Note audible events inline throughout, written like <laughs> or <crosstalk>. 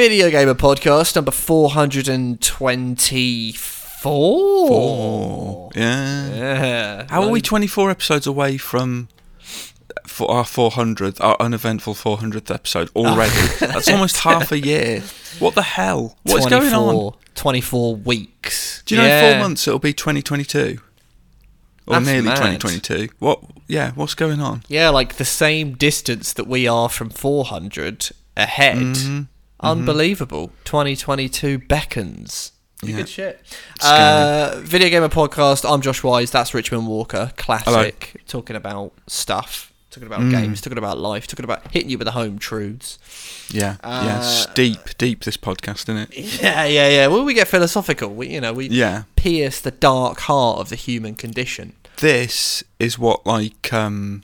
Video Gamer Podcast number 424. Four. Yeah. Yeah. How are we 24 episodes away from for our 400th, our uneventful 400th episode already? <laughs> That's almost half a year. What the hell? What's going on? 24 weeks. Do you know Yeah. in four months it'll be 2022? Or That's nearly mad. 2022. What? Yeah, what's going on? Yeah, like the same distance that we are from 400 ahead. Mm-hmm. Unbelievable. 2022 beckons. Pretty Yeah. Good shit. Scary. Uh, Video Gamer Podcast. I'm Josh Wise. That's Richard Walker. Classic. Talking about stuff. Talking about Mm. games. Talking about life. Talking about hitting you with the home truths. Yeah, yeah, it's Uh, deep, deep this podcast, isn't it? Yeah, yeah, yeah. Well, we get philosophical. We, you know, we Yeah. pierce the dark heart of the human condition. This is what like um,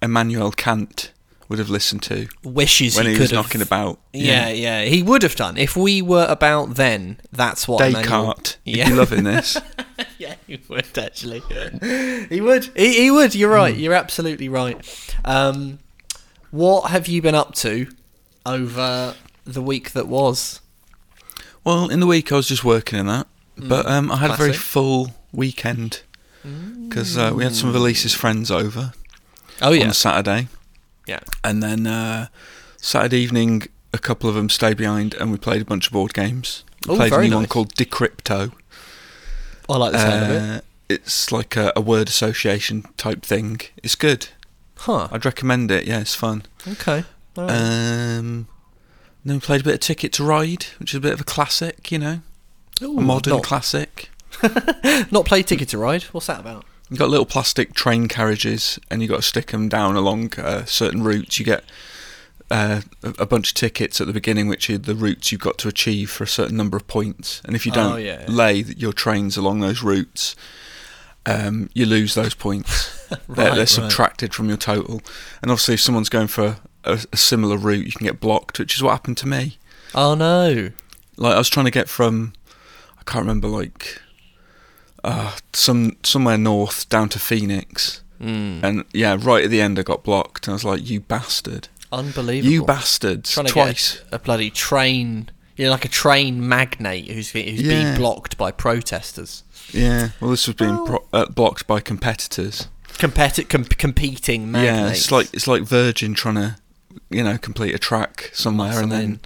Immanuel Kant would have listened to Wishes when he he, could was have. knocking about. Yeah, yeah, he would have done if we were about then. That's what Emmanuel- Descartes. Yeah. You'd be loving this. <laughs> yeah, he would actually. he would. He, he would. You're Hmm. right. You're absolutely right. Um, what have you been up to over the week that was? Well, in the week I was just working in that, but um, I had a very Mm. full weekend because uh, we had some of Elise's friends over Oh on yeah, a Saturday, yeah. and then uh, Saturday evening a couple of them stayed behind and we played a bunch of board games. We Oh, played a very new one called Decrypto. I like the sound of it. Uh, it's like a, a word association type thing. It's good. Huh. I'd recommend it. Yeah, it's fun. Okay. All right. Um, then we played a bit of Ticket to Ride, which is a bit of a classic, you know, Ooh, a modern not, classic. <laughs> not play Ticket to Ride. What's that about? You've got little plastic train carriages, and you've got to stick them down along uh, certain routes. You get uh, a, bunch of tickets at the beginning, which are the routes you've got to achieve for a certain number of points. And if you Oh, don't yeah. lay th- your trains along those routes, um, you lose those points. <laughs> they're, they're right. subtracted from your total. And obviously, if someone's going for a, a similar route, you can get blocked, which is what happened to me. Oh no. Like I was trying to get from, I can't remember, like uh, some somewhere north down to Phoenix. Mm. And yeah, right at the end, I got blocked, and I was like, "You bastard! Unbelievable. You bastards!" Trying to Twice. get a bloody train. You know, like a train magnate who's who's being blocked by protesters. Yeah. Well, this was being Oh. pro- uh, blocked by competitors. Competi- com- competing magnates. Yeah, it's like it's like Virgin trying to, you know, complete a track somewhere, Muscle and then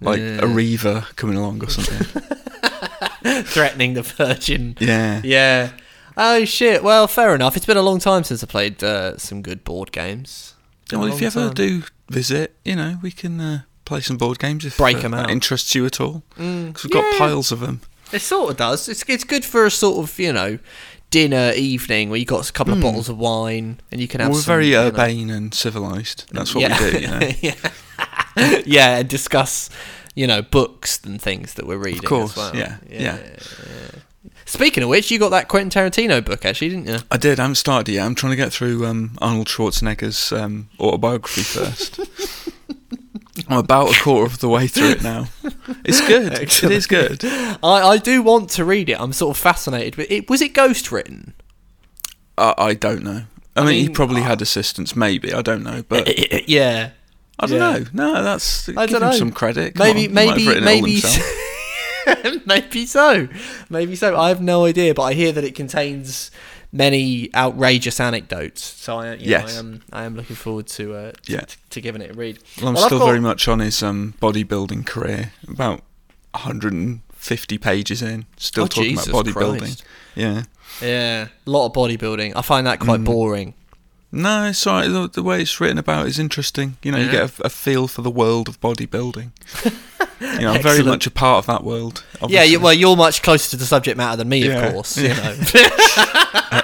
like Yeah. a Reaver coming along or something. <laughs> <laughs> threatening the Virgin. yeah. Yeah. Oh shit. Well, fair enough. It's been a long time since I played uh, some good board games. Well, if you ever time. do visit, you know, we can uh, play some board games if Break uh, 'em that out. interests you at all. Mm, Because we've got yeah. piles of them. It sort of does. It's it's good for a sort of you know dinner evening where you got a couple of bottles of wine and you can have. Hmm. We're some, very you know- urbane and civilized. That's what yeah. we do, you know. <laughs> yeah. <laughs> yeah, and discuss you know books and things that we're reading. Of course, as well. yeah, yeah. Speaking of which, you got that Quentin Tarantino book actually, didn't you? I did. I haven't started yet. I'm trying to get through um, Arnold Schwarzenegger's um, autobiography first. <laughs> I'm about a quarter of the way through it now. It's good. It is good. I, I do want to read it. I'm sort of fascinated with it. Was it ghost written? I, I don't know. I, mean, he mean, probably had assistance, maybe. I don't know, but <laughs> yeah. I don't yeah. know. No, that's I give don't him know. some credit. Come Maybe, on, he might have maybe, written it all maybe, <laughs> maybe so. Maybe so. I have no idea, but I hear that it contains many outrageous anecdotes. So I, you know, Yes. I am, I am looking forward to, uh, to, Yeah. to giving it a read. Well, I'm Well, still got- very much on his um, bodybuilding career. About 150 pages in, still Oh, talking Jesus about bodybuilding. Christ. Yeah. Yeah, a lot of bodybuilding. I find that Mm. quite boring. No, it's alright. The, the way it's written about is interesting. You know, you Yeah. get a, a feel for the world of bodybuilding. you know, I'm very Excellent. much a part of that world. Yeah, obviously. you, well, you're much closer to the subject matter than me, Yeah, of course. yeah. You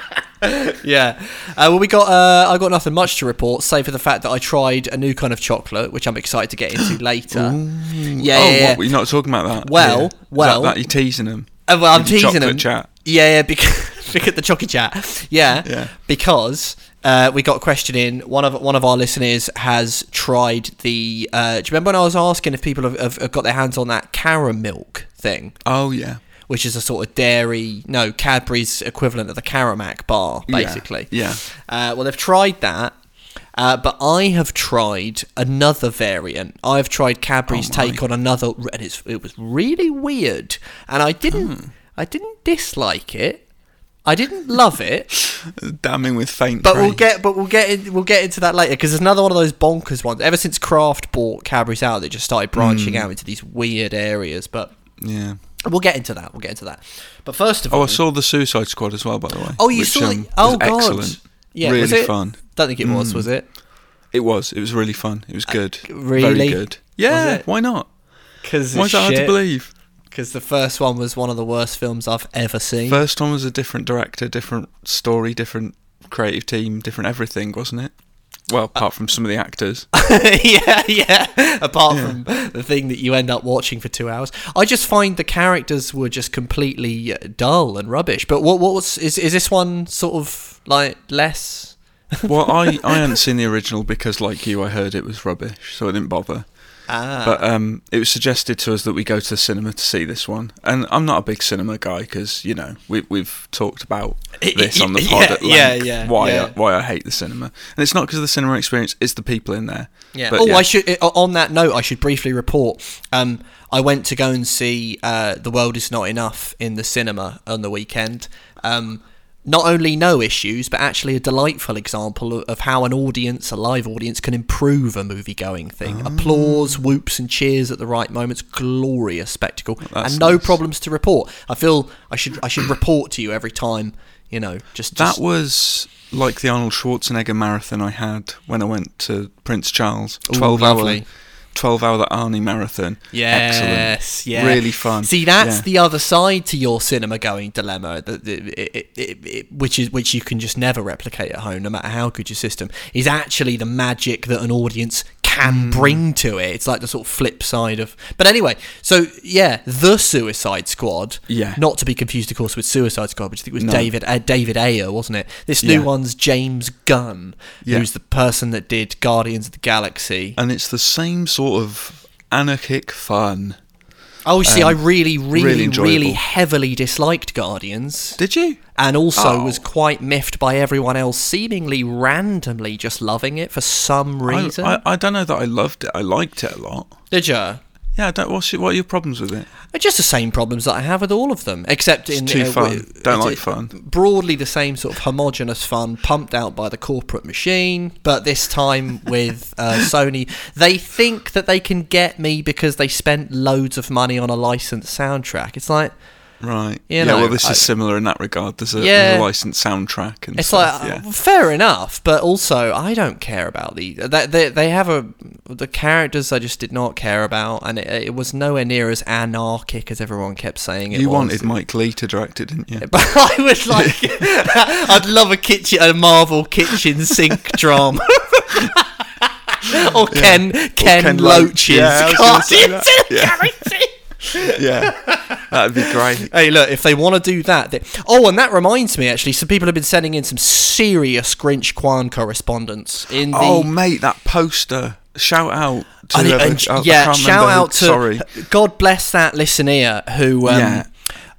know. <laughs> yeah. Uh, well, we got. Uh, I got nothing much to report, save for the fact that I tried a new kind of chocolate, which I'm excited to get into <gasps> later. Yeah, oh, yeah, yeah. what? You're not talking about that? Well, well- that, that you're teasing them. Uh, well, I'm teasing chocolate them. Chat. Yeah, yeah, because look <laughs> at the chocky chat. Yeah, Yeah. because uh, we got a question in. One of one of our listeners has tried the. Uh, do you remember when I was asking if people have, have, have got their hands on that Caramilk thing, Oh yeah. which is a sort of dairy, no Cadbury's equivalent of the Caramac bar, basically. Yeah. Uh, well, they've tried that, Uh, but I have tried another variant. I've tried Cadbury's Oh take on another, and it's, it was really weird. And I didn't, Hmm. I didn't dislike it. I didn't love it, <laughs> Damning with faint but we'll get, but we'll get, in, we'll get into that later because there's another one of those bonkers ones. Ever since Kraft bought Cadbury's out, they just started Hmm. branching out into these weird areas. But Yeah. we'll get into that. We'll get into that. But first of all, Oh, I saw the Suicide Squad as well, by the way. Oh, you which, saw um, it? Oh, God. excellent. Yeah, really was it? fun. Don't think it was. Mm. Was it? It was. It was really fun. It was good. really? Very good. Yeah. Why not? Because Why is that hard to believe? Because the first one was one of the worst films I've ever seen. First one was a different director, different story, different creative team, different everything, wasn't it? Well, apart from some of the actors. <laughs> yeah, yeah. Apart Yeah. from the thing that you end up watching for two hours, I just find the characters were just completely uh, dull and rubbish. But what what was is is this one sort of like less? well, I, I hadn't <laughs> seen the original because, like you, I heard it was rubbish, so I didn't bother. Ah, But um, it was suggested to us that we go to the cinema to see this one, and I'm not a big cinema guy because you know we, we've talked about this on the Yeah, pod at yeah, length. yeah, why yeah. I, why I hate the cinema, and it's not because of the cinema experience; it's the people in there. Yeah. But oh, yeah. I should. uh, On that note, I should briefly report. Um, I went to go and see uh, "The World Is Not Enough" in the cinema on the weekend. Um, not only no issues, but actually a delightful example of, of how an audience, a live audience, can improve a movie-going thing. Ah. Applause, whoops, and cheers at the right moments. Glorious spectacle, That's and no nice. problems to report. I feel I should I should report to you every time. You know, just, That was like the Arnold Schwarzenegger marathon I had when I went to Prince Charles. Twelve lovely. hour, twelve hour the Arnie marathon. Yes, Excellent. yeah, Really fun. See, that's Yeah. the other side to your cinema going dilemma, it, it, it, which is which you can just never replicate at home, no matter how good your system is. Actually, the magic that an audience Can bring to it. It's like the sort of flip side of. But anyway, so yeah, the Suicide Squad. Yeah. Not to be confused, of course, with Suicide Squad, which I think was No. David uh, David Ayer, wasn't it? This new Yeah. one's James Gunn, Yeah. who's the person that did Guardians of the Galaxy. and it's the same sort of anarchic fun. Oh, you see, Um, I really, really, really really, heavily disliked Guardians, Did you? and also Oh. was quite miffed by everyone else, seemingly randomly just loving it for some I, reason. I, I don't know that I loved it. I liked it a lot. Did you? Yeah, I don't, what's your, what are your problems with it? Just the same problems that I have with all of them, except It's in too uh, fun. w- Don't like fun. Broadly, the same sort of homogenous fun pumped out by the corporate machine, but this time <laughs> with uh, Sony. They think that they can get me because they spent loads of money on a licensed soundtrack. It's like Right. You yeah, know, well, this I- is similar in that regard. There's a, there's a licensed soundtrack and It's stuff. like yeah. uh, fair enough, but also I don't care about the they, they they have a the characters I just did not care about, and it, it was nowhere near as anarchic as everyone kept saying it you was. wanted Mike Lee to direct it, didn't you? But <laughs> I was like, <laughs> I'd love a kitchen, a Marvel kitchen sink <laughs> drama. or Ken Ken, Ken Loach's Loach. Yeah, I was gonna say Guardians that. of the Yeah. Galaxy. Yeah, that'd be great. Hey, look, if they want to do that. They... Oh, and that reminds me, actually, some people have been sending in some serious Grinch Kwan correspondence. In the... Oh, mate, that poster. Shout out to And- whoever. and- I- I yeah, shout out to Sorry. God bless that listener who. Um, Yeah.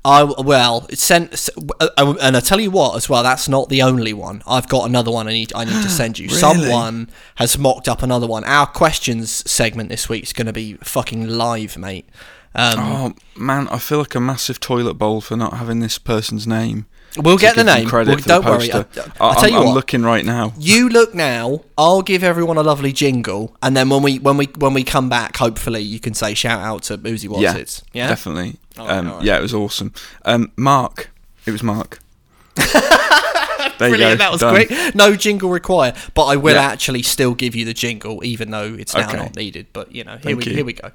I well it sent uh, uh, and I tell you what as well that's not the only one I've got another one I need I need to <gasps> send you Really? someone has mocked up another one our questions segment this week is going to be fucking live mate um, Oh man, I feel like a massive toilet bowl for not having this person's name. we'll get the name Credit Well, don't the worry I. I, tell I'm, you I'm what looking right now. You look now. I'll give everyone a lovely jingle, and then when we when we when we come back, hopefully you can say shout out to Boozy What's yeah. Yeah, definitely. Right, um, right. Yeah, it was awesome. Um, Mark, it was Mark. <laughs> there brilliant. you go. That was done. great. No jingle required, but I will Yeah. actually still give you the jingle, even though it's now Okay. not needed. But you know, here Thank we you. here we go.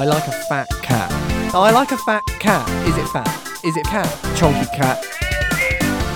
I like a fat cat. I like a fat cat. Is it fat? Is it cat? Chunky cat.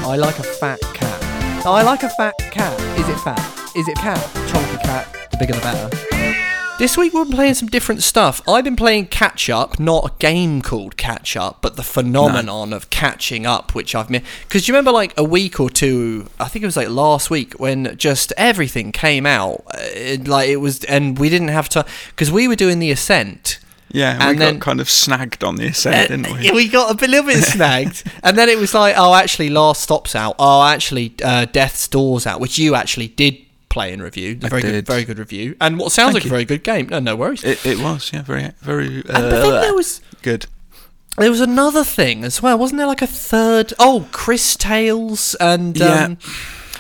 I like a fat cat. I like a fat cat. Is it fat? Is it cat? Chunky cat. The bigger the better. This week we're playing some different stuff. I've been playing Catch Up, not a game called Catch Up, but the phenomenon of catching up, which I've missed. Because you remember, like a week or two, I think it was like last week, when just everything came out, uh, it- like it was, and we didn't have to, because we were doing the Ascent, Yeah, and we then- got kind of snagged on the ascent, didn't we? we got a little bit snagged, <laughs> and then it was like, oh, actually, Last Stop's out. Oh, actually, uh, Death's Door's out, which you actually did play and review. A very good, did. very good review, and what sounds Thank like you. a very good game. No, no worries. It, it was, yeah, very, very. Uh, and, but then there was good. there was another thing as well, wasn't there? Like a third. Oh, Cris Tales, and Yeah. um,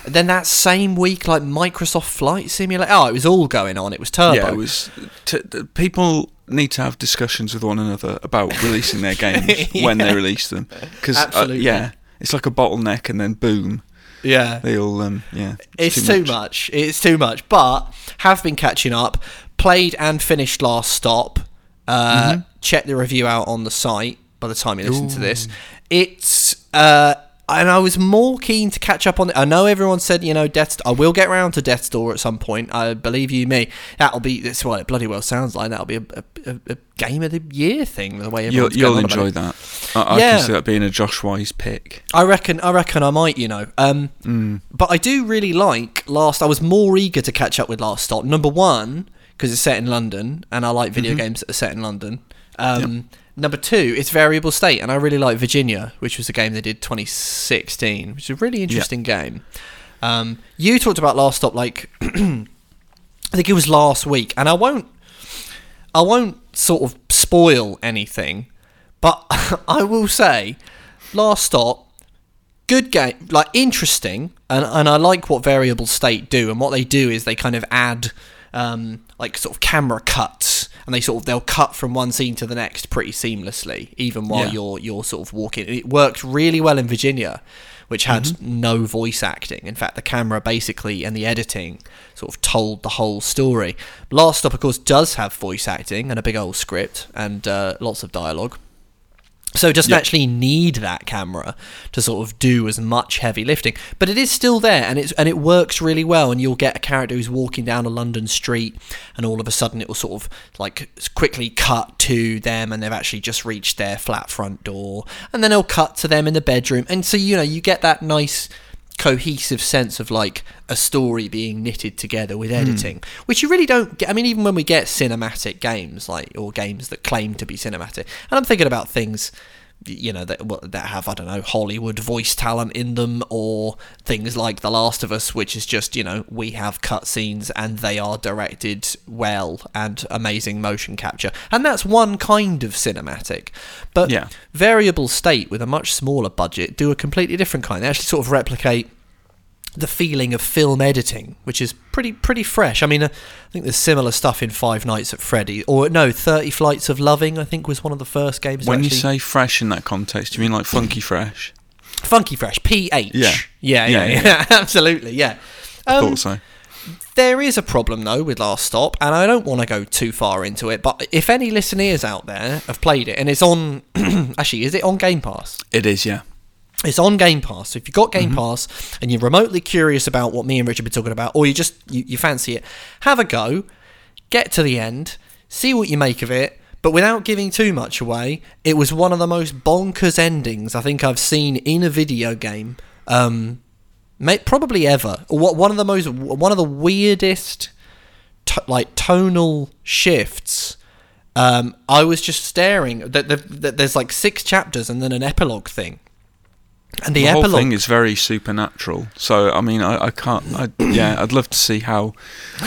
then that same week, like Microsoft Flight Simulator. Oh, it was all going on. It was Turbo. Yeah, it was. T- people need to have discussions with one another about releasing their <laughs> games when they release them, because Absolutely. yeah, it's like a bottleneck, and then boom, yeah. they all um, yeah. It's too, much. It's too much. But have been catching up. Played and finished Last Stop. Uh, Mm-hmm. Check the review out on the site by the time you listen to this. It's uh, and I was more keen to catch up on it. I know everyone said you know Death. I will get round to Death's Door at some point. I believe you me. That'll be. That's what it bloody well sounds like. That'll be a, a, a, game of the year thing. The way You'll, you'll enjoy that. I, I Yeah. can see that being a Josh Wise pick. I reckon. I reckon I might. You know. Um, Mm. but I do really like Last. I was more eager to catch up with Last Stop. Number one, because it's set in London, and I like video Mm-hmm. games that are set in London. Um, Number two, it's Variable State, and I really like Virginia, which was a game they did 2016, which is a really interesting game. Um, you talked about Last Stop like <clears throat> I think it was last week, and I won't. I won't sort of spoil anything, but <laughs> I will say, Last Stop, good game, like interesting, and, and I like what Variable State do. And what they do is they kind of add, um, like sort of camera cuts, and they sort of they'll cut from one scene to the next pretty seamlessly, even while Yeah. you're you're sort of walking. It worked really well in Virginia, which had Mm-hmm. no voice acting. In fact, the camera basically and the editing sort of told the whole story. Last Stop, of course, does have voice acting and a big old script and uh, lots of dialogue. So it doesn't Yep. actually need that camera to sort of do as much heavy lifting, but it is still there, and it's and it works really well. And you'll get a character who's walking down a London street, and all of a sudden it will sort of like quickly cut to them, and they've actually just reached their flat front door, and then it'll cut to them in the bedroom, and so you know you get that nice cohesive sense of like a story being knitted together with hmm. editing which you really don't get i mean even when we get cinematic games like or games that claim to be cinematic and i'm thinking about things you know that that have I don't know Hollywood voice talent in them or things like The Last of Us which is just you know we have cutscenes and they are directed well and amazing motion capture and that's one kind of cinematic but Yeah. Variable State with a much smaller budget do a completely different kind they actually sort of replicate the feeling of film editing, which is pretty pretty fresh. I mean, uh, I think there's similar stuff in Five Nights at Freddy, or no, Thirty Flights of Loving. I think was one of the first games. When you say fresh in that context, do you mean like funky fresh? Funky Fresh, P H. Yeah. yeah, yeah, Yeah, yeah, <laughs> absolutely, yeah. I Um, thought so. there is a problem though with Last Stop, and I don't want to go too far into it. But if any listeners out there have played it, and it's on, <clears throat> actually, is it on Game Pass? It is, yeah. It's on Game Pass. So if you've got Game Mm-hmm. Pass and you're remotely curious about what me and Richard have been talking about, or you just you, you fancy it, have a go, get to the end, see what you make of it. But without giving too much away, it was one of the most bonkers endings I think I've seen in a video game, um, probably ever. What one of the most one of the weirdest, to, like tonal shifts. Um, I was just staring. Th- th- th- There's like six chapters and then an epilogue thing. And the, The, whole thing is very supernatural. So, I mean, I, I can't. I, yeah, I'd love to see how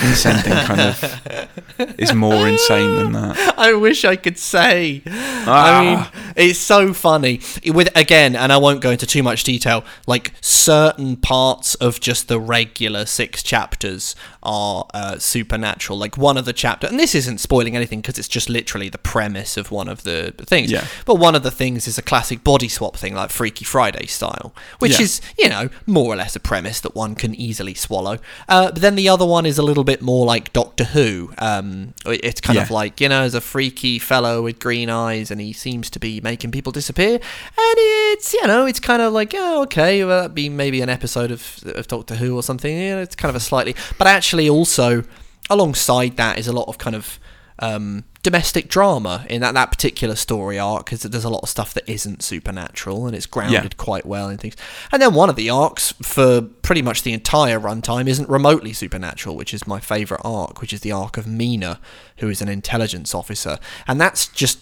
Insending kind of <laughs> is more insane than that. I wish I could say. I Ah. mean, it's so funny. With again, and I won't go into too much detail. Like certain parts of just the regular six chapters are uh, supernatural. Like one of the chapter, and this isn't spoiling anything because it's just literally the premise of one of the things. Yeah. But one of the things is a classic body swap thing, like Freaky Friday style, which Yeah. is you know more or less a premise that one can easily swallow. Uh, but then the other one is a little bit more like Doctor Who. Um, it's kind of like you know, as a freaky fellow with green eyes, and he seems to be making people disappear. And it's you know, it's kind of like oh, okay, well, that'd be maybe an episode of of Doctor Who or something. You know, it's kind of a slightly, but actually also alongside that is a lot of kind of um, domestic drama in that, that particular story arc because there's a lot of stuff that isn't supernatural and it's grounded Yeah. quite well in things. And then one of the arcs for pretty much the entire runtime isn't remotely supernatural, which is my favourite arc, which is the arc of Mina, who is an intelligence officer. And that's just,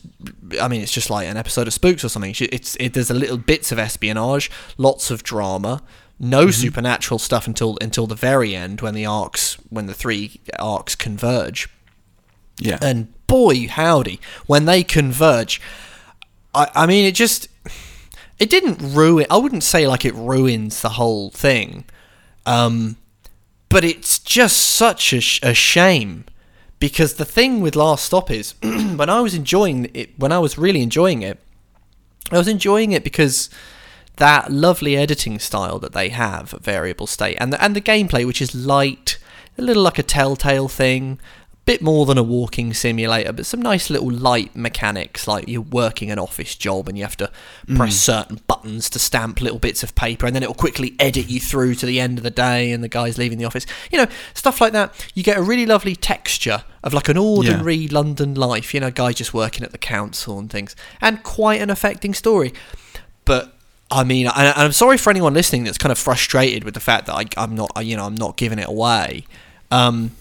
I mean, it's just like an episode of Spooks or something. It's it, there's a little bits of espionage, lots of drama. No supernatural stuff until until the very end when the arcs when the three arcs converge. Yeah. And boy, howdy, when they converge, I, I mean, it just, it didn't ruin, I wouldn't say like it ruins the whole thing, um, but it's just such a, sh- a shame because the thing with Last Stop is <clears throat> when I was enjoying it, when I was really enjoying it, I was enjoying it because that lovely editing style that they have at Variable State and the, and the gameplay, which is light, a little like a Telltale thing, a bit more than a walking simulator, but some nice little light mechanics, like you're working an office job and you have to mm. press certain buttons to stamp little bits of paper, and then it will quickly edit you through to the end of the day, and the guy's leaving the office. You know, stuff like that. You get a really lovely texture of like an ordinary London life. You know, guy just working at the council and things, and quite an affecting story. But I mean, and I'm sorry for anyone listening that's kind of frustrated with the fact that I, I'm not, you know, I'm not giving it away. Um,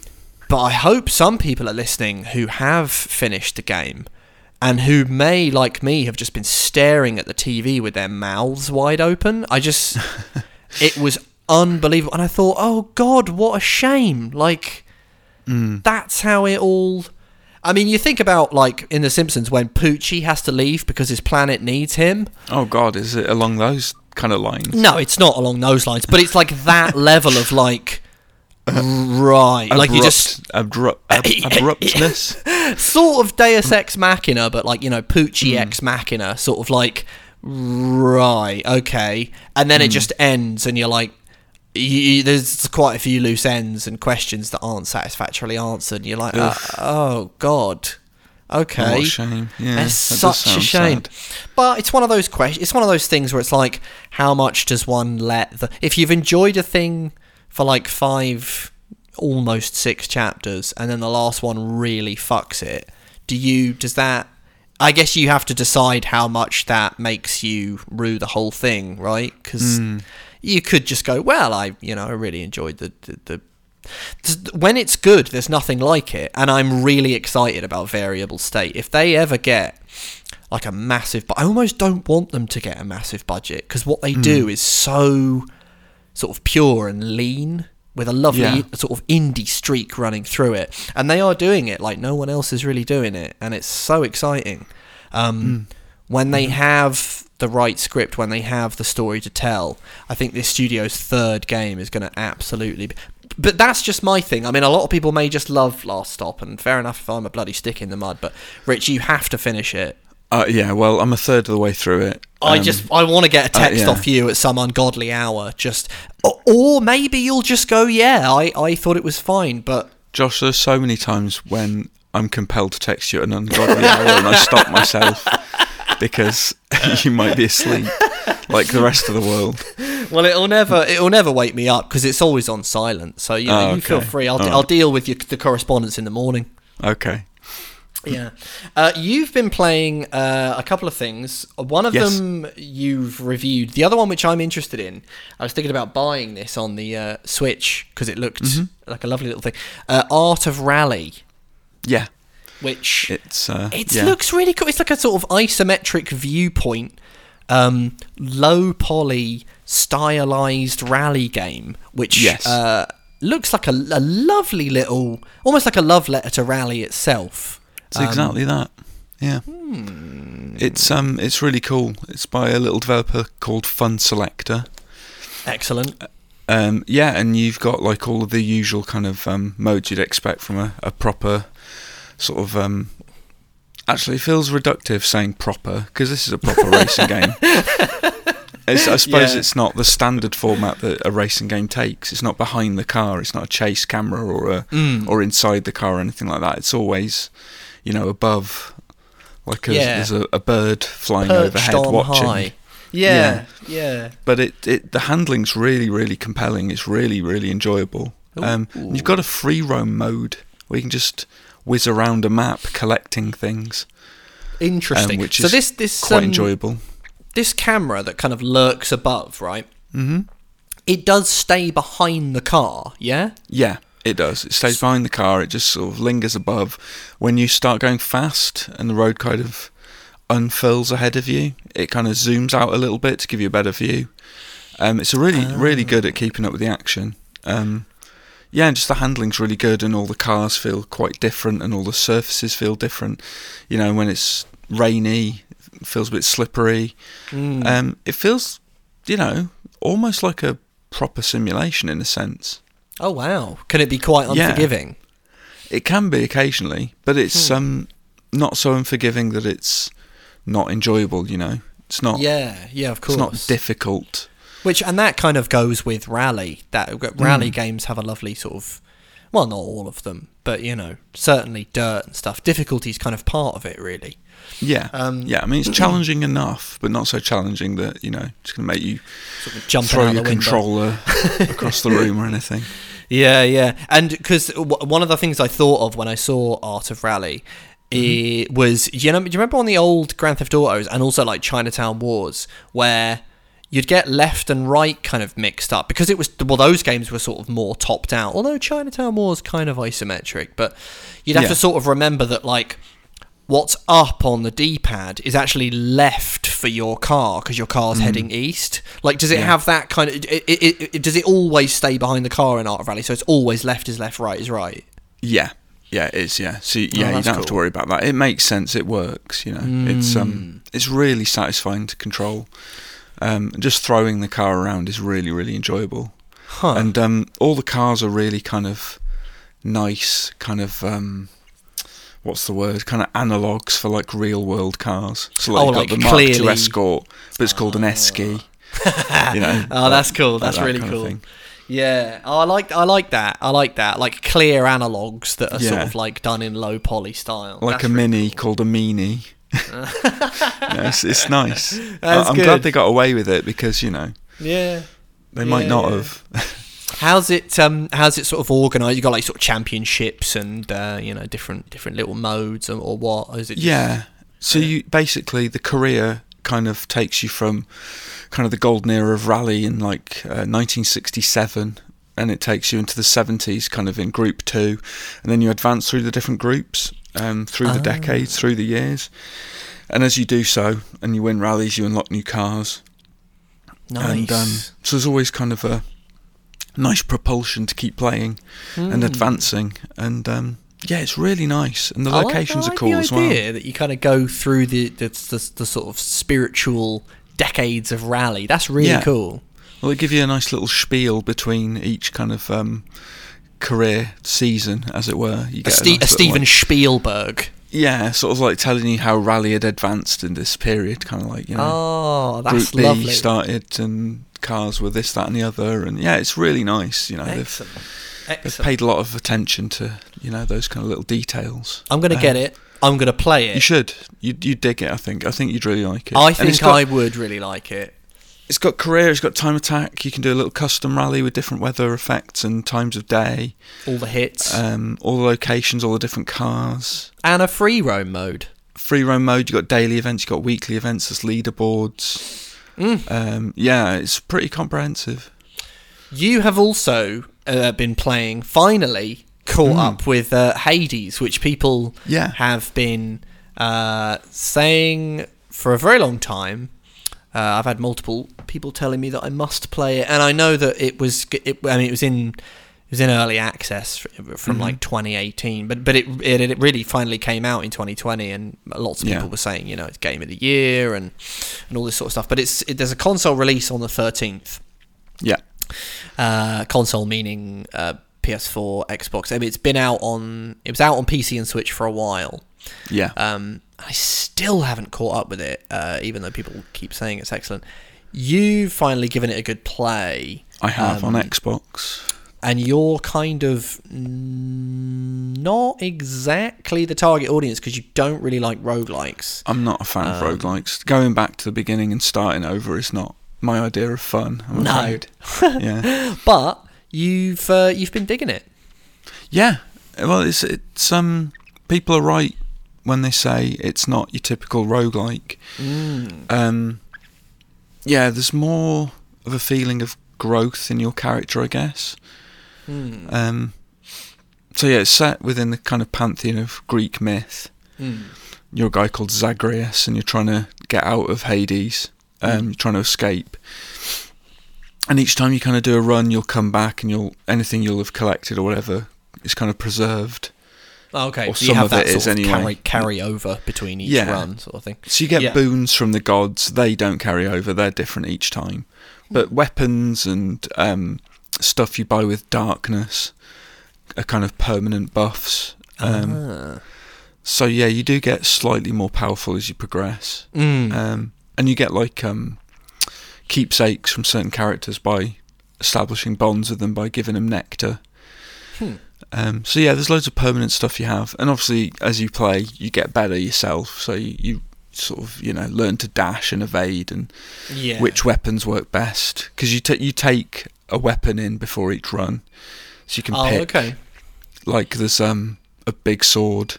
but I hope some people are listening who have finished the game and who may, like me, have just been staring at the TV with their mouths wide open. I just, <laughs> it was unbelievable, and I thought, oh God, what a shame! Like, that's how it all. I mean, you think about like in The Simpsons when Poochie has to leave because his planet needs him. oh God, is it along those kind of lines? No, it's not along those lines, but it's like that <laughs> level of like, right, like you just abrupt, <laughs> ab- abruptness. sort of Deus Ex mm. Machina, but like you know Poochie mm. Ex Machina, sort of like right, okay, and then it mm. just ends, and you're like, you, there's quite a few loose ends and questions that aren't satisfactorily answered. And you're like, uh, oh god, okay, shame. Yeah, it's such a shame. sad. But it's one of those questions. It's one of those things where it's like, how much does one let the? If you've enjoyed a thing for like five, almost six chapters, and then the last one really fucks it, do you? Does that? I guess you have to decide how much that makes you rue the whole thing, right? Because you could just go, well, I, you know, I really enjoyed the the. the when it's good, there's nothing like it, and I'm really excited about Variable State. If they ever get like a massive, but I almost don't want them to get a massive budget because what they mm. do is so sort of pure and lean with a lovely Yeah. sort of indie streak running through it, and they are doing it like no one else is really doing it, and it's so exciting. Um, mm. When they mm-hmm. have the right script, when they have the story to tell, I think this studio's third game is going to absolutely. Be, but that's just my thing. I mean, a lot of people may just love Last Stop, and fair enough if I'm a bloody stick in the mud. But Rich, you have to finish it. Uh, yeah, well, I'm a third of the way through it. I Um, just I want to get a text yeah. off you at some ungodly hour, just or, or maybe you'll just go, yeah, I I thought it was fine, but Josh, there's so many times when I'm compelled to text you at an ungodly hour and I stop myself <laughs> because <laughs> you might be asleep, like the rest of the world. well, it'll never it'll never wake me up because it's always on silent. So you know, Oh, you feel free. I'll All I'll deal with your, the correspondence in the morning. Okay. Yeah. Uh, you've been playing uh, a couple of things. One of Yes. them you've reviewed. The other one, which I'm interested in, I was thinking about buying this on the uh, Switch because it looked Mm-hmm. like a lovely little thing. Uh, Art of Rally, Yeah. Which It's uh, it yeah. looks really cool. It's like a sort of isometric viewpoint, um, low poly, stylized rally game, which Yes. uh, looks like a, a lovely little, almost like a love letter to rally itself. It's exactly that. Yeah. Hmm. It's um it's really cool. It's by a little developer called Funselektor. Excellent. Um yeah, and you've got like all of the usual kind of um modes you'd expect from a, a proper sort of um actually feels reductive saying proper because this is a proper racing game. <laughs> It's, I suppose Yeah. it's not the standard format that a racing game takes. It's not behind the car. It's not a chase camera or a Mm. or inside the car or anything like that. It's always, you know, above, like a, Yeah. there's a, a bird flying Perched overhead watching. high. Yeah, yeah. But it, it the handling's really really compelling. It's really really enjoyable. Um, you've got a free roam mode where you can just whiz around a map collecting things, Interesting. um, which so is this this quite um, enjoyable. this camera that kind of lurks above, right? Mm-hmm. It does stay behind the car, yeah. Yeah, it does. It stays behind the car. It just sort of lingers above. When you start going fast and the road kind of unfurls ahead of you, it kind of zooms out a little bit to give you a better view. Um, it's a really, really good at keeping up with the action. Um, yeah, and just the handling's really good, and all the cars feel quite different, and all the surfaces feel different. You know, when it's rainy, it feels a bit slippery. Mm. Um, it feels, you know, almost like a proper simulation in a sense. oh wow! Can it be quite Yeah. unforgiving? It can be occasionally, but it's Hmm. um not so unforgiving that it's not enjoyable. You know, it's not. Yeah, yeah, of course. it's not difficult. Which and that kind of goes with rally. That rally Mm. games have a lovely sort of, well, not all of them, but you know, certainly dirt and stuff. Difficulty is kind of part of it, really. Yeah, Um, yeah. I mean, it's <clears throat> challenging enough, but not so challenging that you know it's going to make you Sort of jumping throw your controller <laughs> across the room or anything. Yeah, yeah, and because w- one of the things I thought of when I saw Art of Rally. It was you know do you remember on the old Grand Theft Autos and also like Chinatown Wars where you'd get left and right kind of mixed up because it was well those games were sort of more top down although Chinatown Wars kind of isometric but you'd have Yeah. to sort of remember that like what's up on the D-pad is actually left for your car because your car's heading east. Like, does it Yeah. have that kind of? It, it, it, does it always stay behind the car in Art of Rally? So it's always left is left, right is right. Yeah, yeah, it is. Yeah, so yeah, you don't Oh, that's have to worry about that. It makes sense. It works. You know, it's Mm. um, it's really satisfying to control. Um, just throwing the car around is really, really enjoyable. Huh. And um, all the cars are really kind of nice, kind of um, what's the word? Kind of analogues for like real world cars. So like, Oh, you've got like the Mark II clearly- Escort, but it's called an Esky. you know. <laughs> oh, that's like- cool. like That's that really cool. Yeah, oh, I like I like that. I like that. Like clear analogs that are sort of like done in low poly style. Like That's a really mini cool. called a meanie. <laughs> Yeah, it's, it's nice. That's I'm good. glad they got away with it because you know Yeah. they might Yeah, not yeah. have. <laughs> How's it? Um, how's it sort of organised? You got like sort of championships and uh, you know different different little modes or, or what? Or is it? Just, yeah. So you basically the career kind of takes you from kind of the golden era of rally in like uh, 1967 and it takes you into the 70s kind of in group 2 and then you advance through the different groups um, through the decades through the years and as you do so and you win rallies you unlock new cars Nice. and um, so there's always kind of a nice propulsion to keep playing and Hmm. advancing and um, yeah it's really nice and the I like- locations I are cool the as well that you kind of go through the the, the the sort of spiritual decades of rally. That's really Yeah. cool. Well, they give you a nice little spiel between each kind of um, career season, as it were. You A, get Ste- nice a Steven like- Spielberg. yeah, sort of like telling you how rally had advanced in this period, kind of like you know, Oh, that's Group B lovely. started and cars were this, that, and the other, and yeah, it's really nice. You know, they've, Excellent. they've paid a lot of attention to you know those kind of little details. I'm gonna Um, get it. I'm gonna play it. You should. You you dig it. I think. I think you'd really like it. I think got- I would really like it. It's got career, it's got time attack. You can do a little custom rally with different weather effects and times of day. All the hits Um, all the locations, all the different cars. and a free roam mode. Free roam mode, you've got daily events, you've got weekly events, there's leaderboards. Mm. Um, yeah, it's pretty comprehensive. You have also uh, been playing, finally caught Mm. up with uh, Hades, which people Yeah. have been uh, saying for a very long time. Uh, I've had multiple people telling me that I must play it, and I know that it was. It, I mean, it was in it was in early access fr- from Mhm. like 2018, but but it, it it really finally came out in 2020, and lots of Yeah. people were saying you know it's game of the year and and all this sort of stuff. But it's it, there's a console release on the 13th. Yeah. Uh, console meaning uh, PS4, Xbox. I mean, it's been out on it was out on PC and Switch for a while. Yeah. Um, I still haven't caught up with it, uh, even though people keep saying it's excellent. You've finally given it a good play, I have um, on Xbox. and you're kind of not exactly the target audience because you don't really like roguelikes. I'm not a fan of um, roguelikes. Going back to the beginning and starting over is not my idea of fun. I'm No. <laughs> yeah. But you've uh, you've been digging it. Yeah. Well, it's it's um people are right when they say it's not your typical roguelike. Mm. Um, yeah, there's more of a feeling of growth in your character, I guess. Mm. Um, so yeah, it's set within the kind of pantheon of Greek myth. Mm. You're a guy called Zagreus, and you're trying to get out of Hades. Um, Mm. You're trying to escape. And each time you kind of do a run, you'll come back, and you'll anything you'll have collected or whatever is kind of preserved. Oh, okay, Or so you some have of that it sort of anyway. carry, carry over between each Yeah. run, sort of thing. So you get Yeah. boons from the gods. They don't carry over. They're different each time. But weapons and um, stuff you buy with darkness are kind of permanent buffs. Um, ah. So yeah, you do get slightly more powerful as you progress, Mm. um, and you get like um, keepsakes from certain characters by establishing bonds with them by giving them nectar. Hmm. Um, so yeah, there's loads of permanent stuff you have, and obviously as you play, you get better yourself. So you, you sort of you know learn to dash and evade and yeah. which weapons work best because you ta you take a weapon in before each run, so you can Oh, pick okay. like there's um a big sword,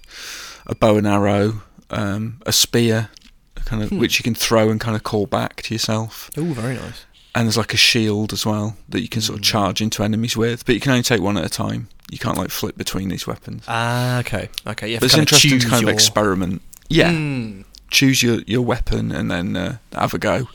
a bow and arrow, um, a spear, kind of Hmm. which you can throw and kind of call back to yourself, Oh, very nice. And there's like a shield as well that you can sort of Hmm. charge into enemies with, but you can only take one at a time. You can't like flip between these weapons. Ah, okay. Okay, yeah. But it's interesting to kind of experiment. Yeah, Mm. choose your your weapon and then uh, have a go.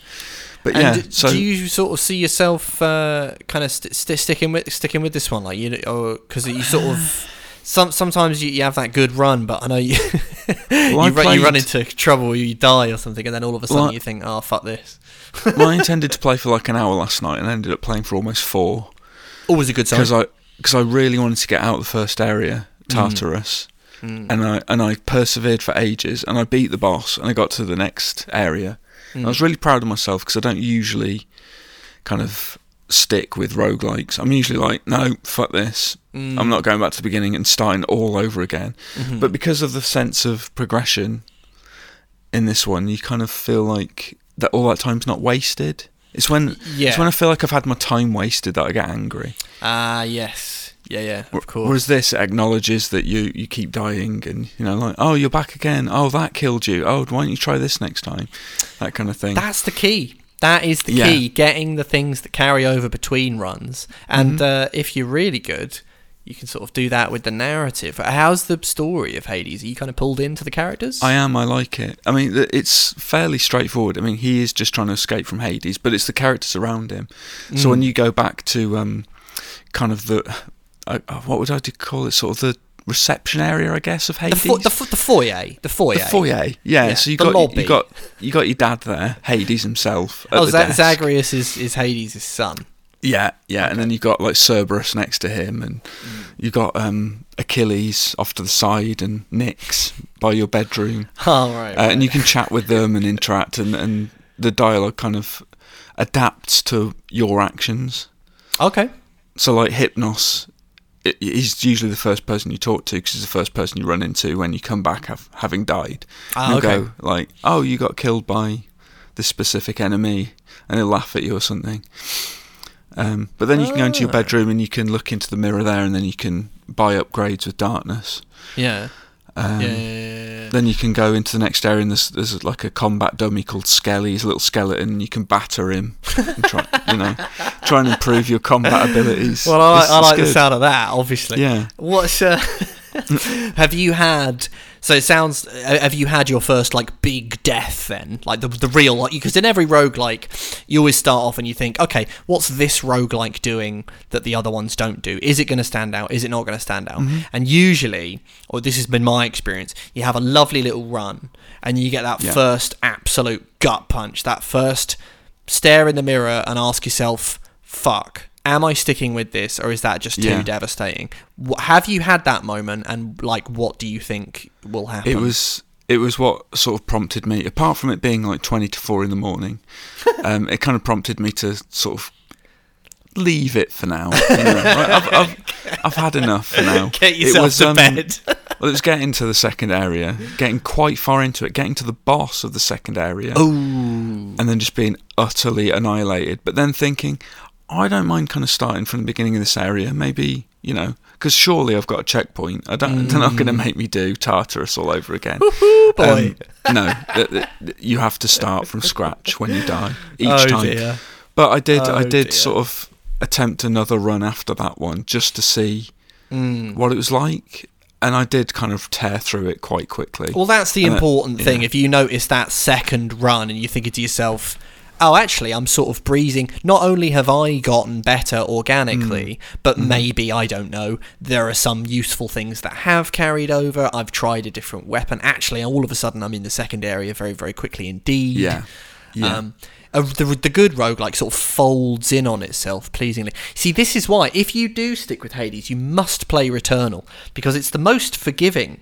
But And yeah, d- so do you sort of see yourself uh, kind of st- st- sticking with sticking with this one, like you, or because you sort of some sometimes you, you have that good run, but I know you <laughs> Well, you, run, you run into trouble, you die or something, and then all of a sudden Well, you think, oh fuck this. <laughs> well, I <laughs> intended to play for like an hour last night and ended up playing for almost four. Always a good sign. because I because I really wanted to get out of the first area, Tartarus, Mm. and I and I persevered for ages, and I beat the boss, and I got to the next area. And I was really proud of myself because I don't usually kind of stick with roguelikes. I'm usually like, no, fuck this. Mm. I'm not going back to the beginning and starting all over again. Mhm. But because of the sense of progression in this one, you kind of feel like that all that time's not wasted. It's when yeah. it's when I feel like I've had my time wasted that I get angry. Ah, yes. Yeah, yeah. Of course. Whereas this acknowledges that you, you keep dying and, you know, like, oh, you're back again. Oh, that killed you. Oh, why don't you try this next time? That kind of thing. That's the key. That is the Yeah. key. Getting the things that carry over between runs, and Mhm. uh, if you're really good, you can sort of do that with the narrative. How's the story of Hades? Are you kind of pulled into the characters? I am. I like it. I mean, it's fairly straightforward. I mean, he is just trying to escape from Hades, but it's the characters around him. So Mm. when you go back to um, kind of the, uh, uh, what would I do call it? Sort of the reception area, I guess, of the, Hades. fo- the, fo- the foyer, the foyer. The foyer, yeah. Yeah, So you the got lobby. you got you got your dad there, Hades himself. Oh, the desk. Zagreus is, is Hades' son. Yeah, yeah, and then you've got like Cerberus next to him, and Mm. you've got um, Achilles off to the side, and Nyx by your bedroom, <laughs> Oh right. uh, and you can chat with them and interact, and, and the dialogue kind of adapts to your actions. okay. So, like Hypnos, he's usually the first person you talk to because he's the first person you run into when you come back have, having died. Ah, He'll okay. go like, "Oh, you got killed by this specific enemy," and he'll laugh at you or something. Um, but then you can go into your Ah. bedroom and you can look into the mirror there, and then you can buy upgrades with darkness. Yeah. Um, yeah, yeah, yeah. Then you can go into the next area, and there's, there's like a combat dummy called Skelly. He's a little skeleton. and You can batter him, and try, you know, try and improve your combat abilities. Well, I I like the sound of that. Obviously. Yeah. What's uh, <laughs> have you had? So it sounds. uh, Have you had your first like big death then? Like the the real like because in every roguelike you always start off and you think, okay, what's this roguelike doing that the other ones don't do? Is it going to stand out? Is it not going to stand out? And usually, or this has been my experience, you have a lovely little run and you get that Yeah. first absolute gut punch, that first stare in the mirror and ask yourself, fuck, am I sticking with this or is that just too Yeah. devastating? Have you had that moment and like what do you think will happen? It was it was what sort of prompted me. Apart from it being like twenty to four in the morning, <laughs> um, it kind of prompted me to sort of leave it for now. You know? Like, I've, I've <laughs> I've had enough for now. <laughs> Get yourself was, to um, bed. Well, it was getting to the second area, getting quite far into it, getting to the boss of the second area, Ooh. and then just being utterly annihilated. But then thinking, I don't mind kind of starting from the beginning of this area. Maybe You know, because surely I've got a checkpoint. I don't. They're not going to make me do Tartarus all over again. Ooh, boy. Um, <laughs> no, th- th- th- you have to start from scratch when you die <laughs> each Oh, time. dear. But I did. Oh, I did dear. sort of attempt another run after that one just to see Mm. what it was like, and I did kind of tear through it quite quickly. Well, that's the And, important thing. yeah. If you notice that second run and you're thinking to yourself, oh, actually, I'm sort of breezing. Not only have I gotten better organically, Mm. but Mm-hmm. maybe, I don't know, there are some useful things that have carried over. I've tried a different weapon. Actually, all of a sudden, I'm in the second area very, very quickly indeed. Yeah. Yeah. Um, uh, the, the good rogue like sort of folds in on itself pleasingly. See, this is why if you do stick with Hades, you must play Returnal because it's the most forgiving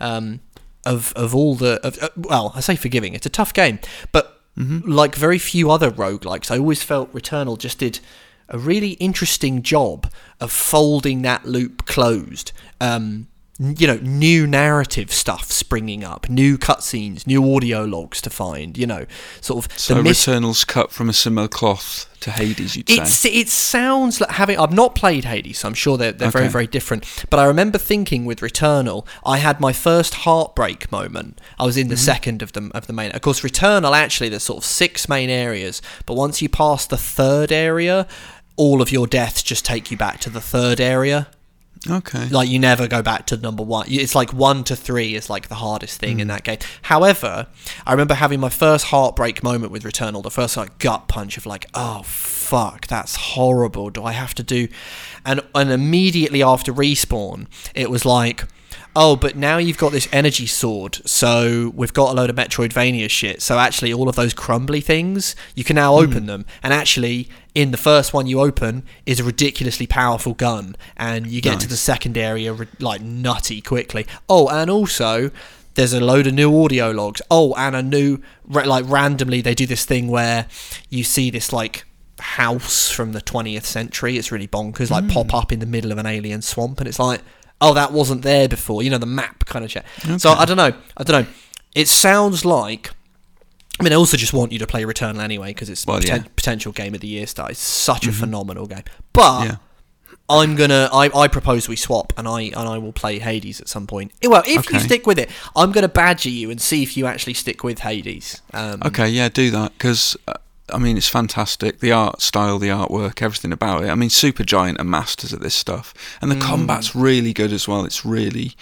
um, of of all the. Of, uh, well, I say forgiving. It's a tough game, but like very few other roguelikes, I always felt Returnal just did a really interesting job of folding that loop closed. Um, you know, new narrative stuff springing up, new cutscenes, new audio logs to find. You know, sort of so the mis- Returnal's cut from a similar cloth to Hades, you'd it's, say. it sounds like having. I've not played Hades, so I'm sure they're, they're very, Okay. very different. But I remember thinking with Returnal, I had my first heartbreak moment. I was in the mm-hmm. second of them of the main. Of course, Returnal actually there's sort of six main areas, but once you pass the third area, all of your deaths just take you back to the third area. Okay. Like you never go back to number one. It's like one to three is like the hardest thing Mm. in that game. However, I remember having my first heartbreak moment with Returnal. The first like gut punch of like, oh fuck, that's horrible. Do I have to do? And and immediately after respawn, it was like. Oh, but now you've got this energy sword, so we've got a load of Metroidvania shit. So actually, all of those crumbly things, you can now open hmm. them. And actually, in the first one you open is a ridiculously powerful gun, and you get to the second area like nutty quickly. Oh, and also there's a load of new audio logs. Oh, and a new like randomly they do this thing where you see this like house from the 20th century. It's really bonkers. Like pop hmm. up in the middle of an alien swamp, and it's like, oh, that wasn't there before. You know, the map kind of shit. So I don't know. I don't know. It sounds like. I mean, I also just want you to play Returnal anyway because it's Well, poten- yeah. potential game of the year start. It's such a phenomenal game. But Yeah. I'm gonna. I, I propose we swap, and I and I will play Hades at some point. Eh, Well, if you stick with it, I'm gonna badger you and see if you actually stick with Hades. Um, Okay, yeah, do that because uh, I mean it's fantastic. The art style, the artwork, everything about it. I mean, Supergiant are masters at this stuff, and the Mm. combat's really good as well. It's really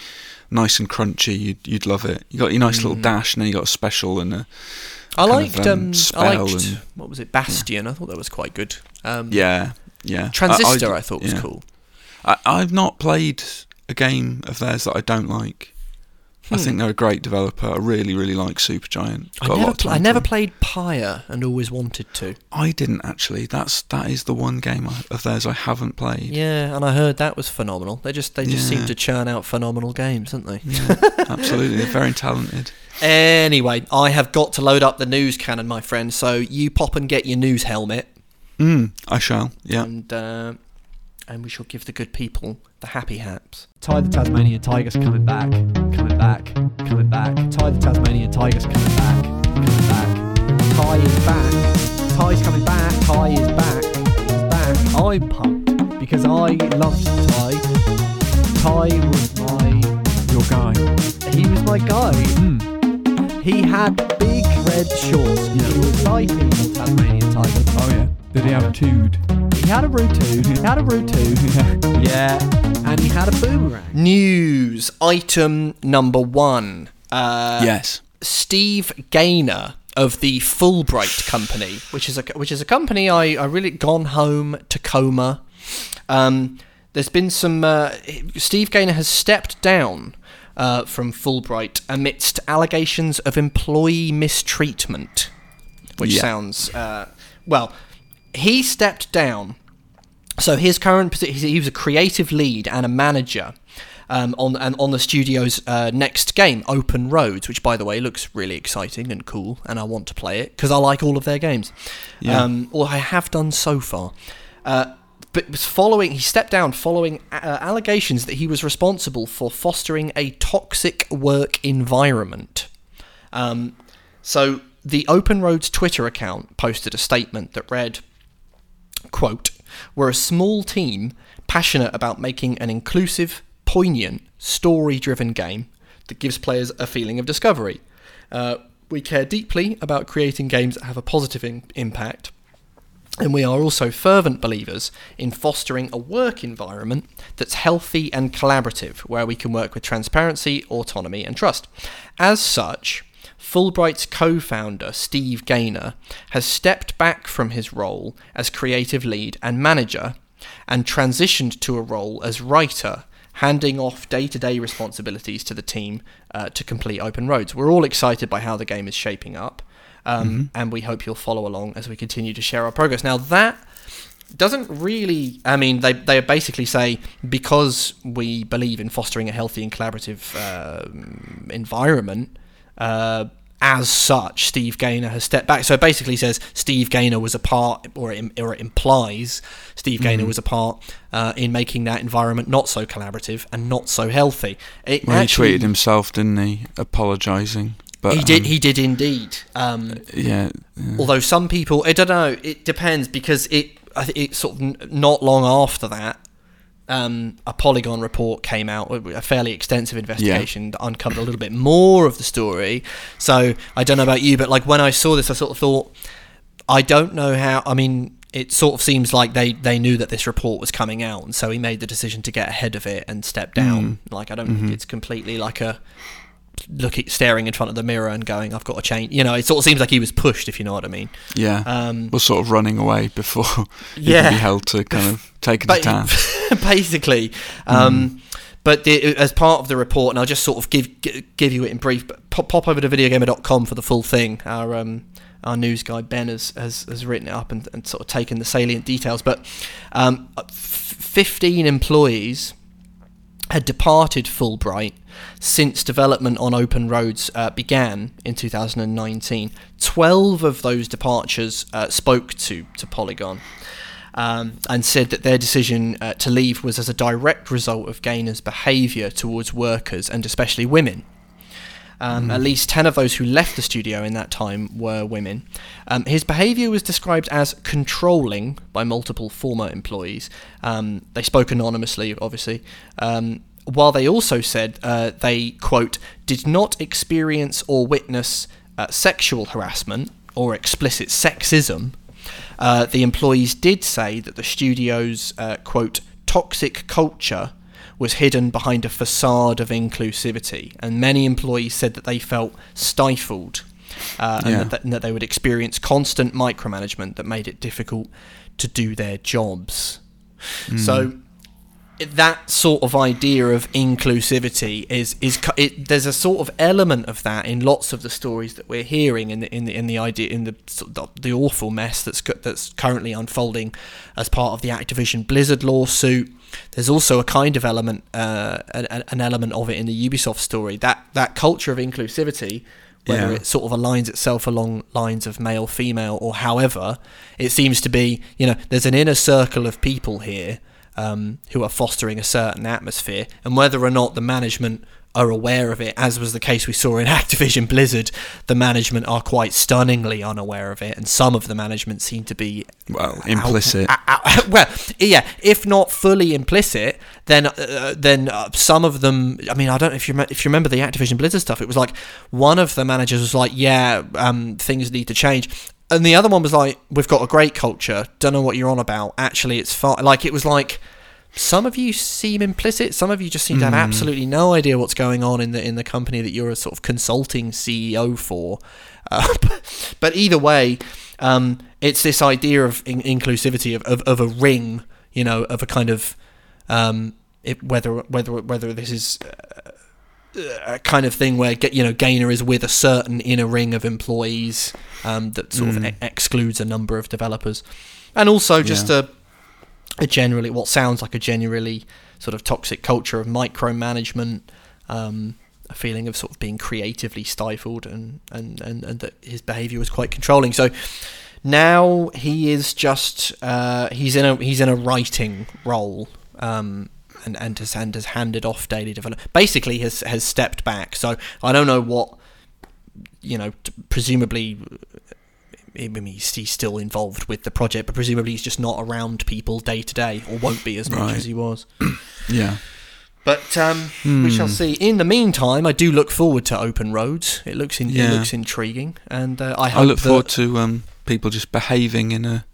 nice and crunchy. You'd you'd love it. You got your nice little dash, and then you got a special and a I kind of, liked. um, Um, I liked. and- what was it? Bastion. I thought that was quite good. Um, yeah, yeah. Transistor. I, thought was yeah. cool. I, I've not played a game of theirs that I don't like. I think they're a great developer. I really, really like Supergiant. Hmm. I Got lot never. Pl- I never played Pyre and always wanted to. I didn't actually. That's that is the one game I, of theirs I haven't played. Yeah, and I heard that was phenomenal. They just they just seem to churn out phenomenal games, don't they? Yeah, <laughs> absolutely. They're very talented. Anyway, I have got to load up the news cannon, my friend. So you pop and get your news helmet, Mm, I shall. Yeah. and uh, and we shall give the good people the happy haps. Ty the Tasmanian Tiger's coming back, coming back, coming back. Ty the Tasmanian Tiger's coming back, coming back. Ty is back. Ty's coming back. Ty is back. He's back. I'm pumped because I loved Ty. Ty was my your guy. He was my guy. Hmm. He had big red shorts. He was like a Tasmanian Tiger. Oh yeah. Did he have a tood? He had a root He had a root <laughs> Yeah. And he had a boomerang. News item number one. Uh, yes. Steve Gaynor of the Fullbright Company, which is a which is a company I, I really gone home to Tacoma. Um, there's been some. Uh, Steve Gaynor has stepped down uh, from Fullbright amidst allegations of employee mistreatment, which Yeah. sounds uh, well. He stepped down so his current position, he was a creative lead and a manager um, on and on the studio's uh, next game, Open Roads, which by the way looks really exciting and cool, and I want to play it because I like all of their games. Yeah. Um, or I have done so far. Uh, but was following, he stepped down following uh, allegations that he was responsible for fostering a toxic work environment. Um, so the Open Roads Twitter account posted a statement that read, quote, We're a small team, passionate about making an inclusive, poignant, story driven game that gives players a feeling of discovery. Uh, we care deeply about creating games that have a positive in- impact. And we are also fervent believers in fostering a work environment that's healthy and collaborative, where we can work with transparency, autonomy, and trust. As such, Fullbright's co founder, Steve Gaynor, has stepped back from his role as creative lead and manager and transitioned to a role as writer, handing off day to day responsibilities to the team uh, to complete Open Roads. We're all excited by how the game is shaping up, um, and we hope you'll follow along as we continue to share our progress. Now, that doesn't really i mean they, they basically say because we believe in fostering a healthy and collaborative um environment uh, as such steve gaynor has stepped back so it basically says steve gaynor was a part or it, or it implies steve gaynor was a part uh, in making that environment not so collaborative and not so healthy it Well, actually- he tweeted himself, didn't he, apologising? But he did um, he did indeed um, yeah, yeah. Although some people, I don't know, it depends because it, it sort of n- not long after that, um, a Polygon report came out, a fairly extensive investigation that uncovered a little bit more of the story. So I don't know about you, but like when I saw this, I sort of thought, I don't know how. I mean, it sort of seems like they they knew that this report was coming out, and so he made the decision to get ahead of it and step down. Like I don't think it's completely like a looking staring in front of the mirror and going, "I've got to change." You know, it sort of seems like he was pushed, if you know what I mean. yeah. Um, was sort of running away before <laughs> he Yeah. could be held to kind of taken to task. basically. Um, But the, as part of the report, and I'll just sort of give give you it in brief. But pop, pop over to videogamer.com for the full thing. Our um, our news guy Ben has, has, has written it up and, and sort of taken the salient details. But um, 15 employees had departed Fullbright since development on Open Roads uh, began in 2019. Twelve of those departures uh, spoke to to Polygon. Um, and said that their decision uh, to leave was as a direct result of Gaynor's behaviour towards workers and especially women. Um, At least 10 of those who left the studio in that time were women. Um, his behaviour was described as controlling by multiple former employees. Um, they spoke anonymously, obviously. Um, while they also said uh, they, quote, did not experience or witness uh, sexual harassment or explicit sexism, uh, the employees did say that the studio's, uh, quote, toxic culture was hidden behind a facade of inclusivity, and many employees said that they felt stifled uh, Yeah. and, that, and that they would experience constant micromanagement that made it difficult to do their jobs. So that sort of idea of inclusivity is is it, there's a sort of element of that in lots of the stories that we're hearing in the in the, in the idea in the the, the awful mess that's that's currently unfolding as part of the Activision Blizzard lawsuit. There's also a kind of element uh, an, an element of it in the Ubisoft story that that culture of inclusivity whether Yeah. it sort of aligns itself along lines of male female or however it seems to be you know there's an inner circle of people here um, who are fostering a certain atmosphere, and whether or not the management are aware of it, as was the case we saw in <laughs> Activision Blizzard, the management are quite stunningly unaware of it, and some of the management seem to be Well, implicit. out- out- <laughs> well, yeah, if not fully implicit, then uh, then uh, some of them. I mean, I don't know if you if you remember the Activision Blizzard stuff. It was like one of the managers was like, "Yeah, um, things need to change." And the other one was like, "We've got a great culture. Don't know what you're on about. Actually, it's fine." Like it was like some of you seem implicit. Some of you just seem to have absolutely no idea what's going on in the in the company that you're a sort of consulting CEO for. <laughs> Uh, but either way, um, it's this idea of in- inclusivity of, of, of a ring, you know, of a kind of um, it, whether whether whether this is uh, a kind of thing where get you know Gaynor is with a certain inner ring of employees um, that sort of e- excludes a number of developers, and also just Yeah. a a generally what sounds like a generally sort of toxic culture of micromanagement, um, a feeling of sort of being creatively stifled, and and and, and that his behaviour was quite controlling. So now he is just uh, he's in a he's in a writing role. Um, and, and has and has handed off daily development. Basically, has has stepped back. So I don't know what you know. t- Presumably, I mean, he's, he's still involved with the project, but presumably he's just not around people day to day, or won't be as much Right. as he was. <clears throat> Yeah. But um, we shall see. In the meantime, I do look forward to Open Roads. It looks in, it looks intriguing, and uh, I hope I look forward to um, people just behaving in a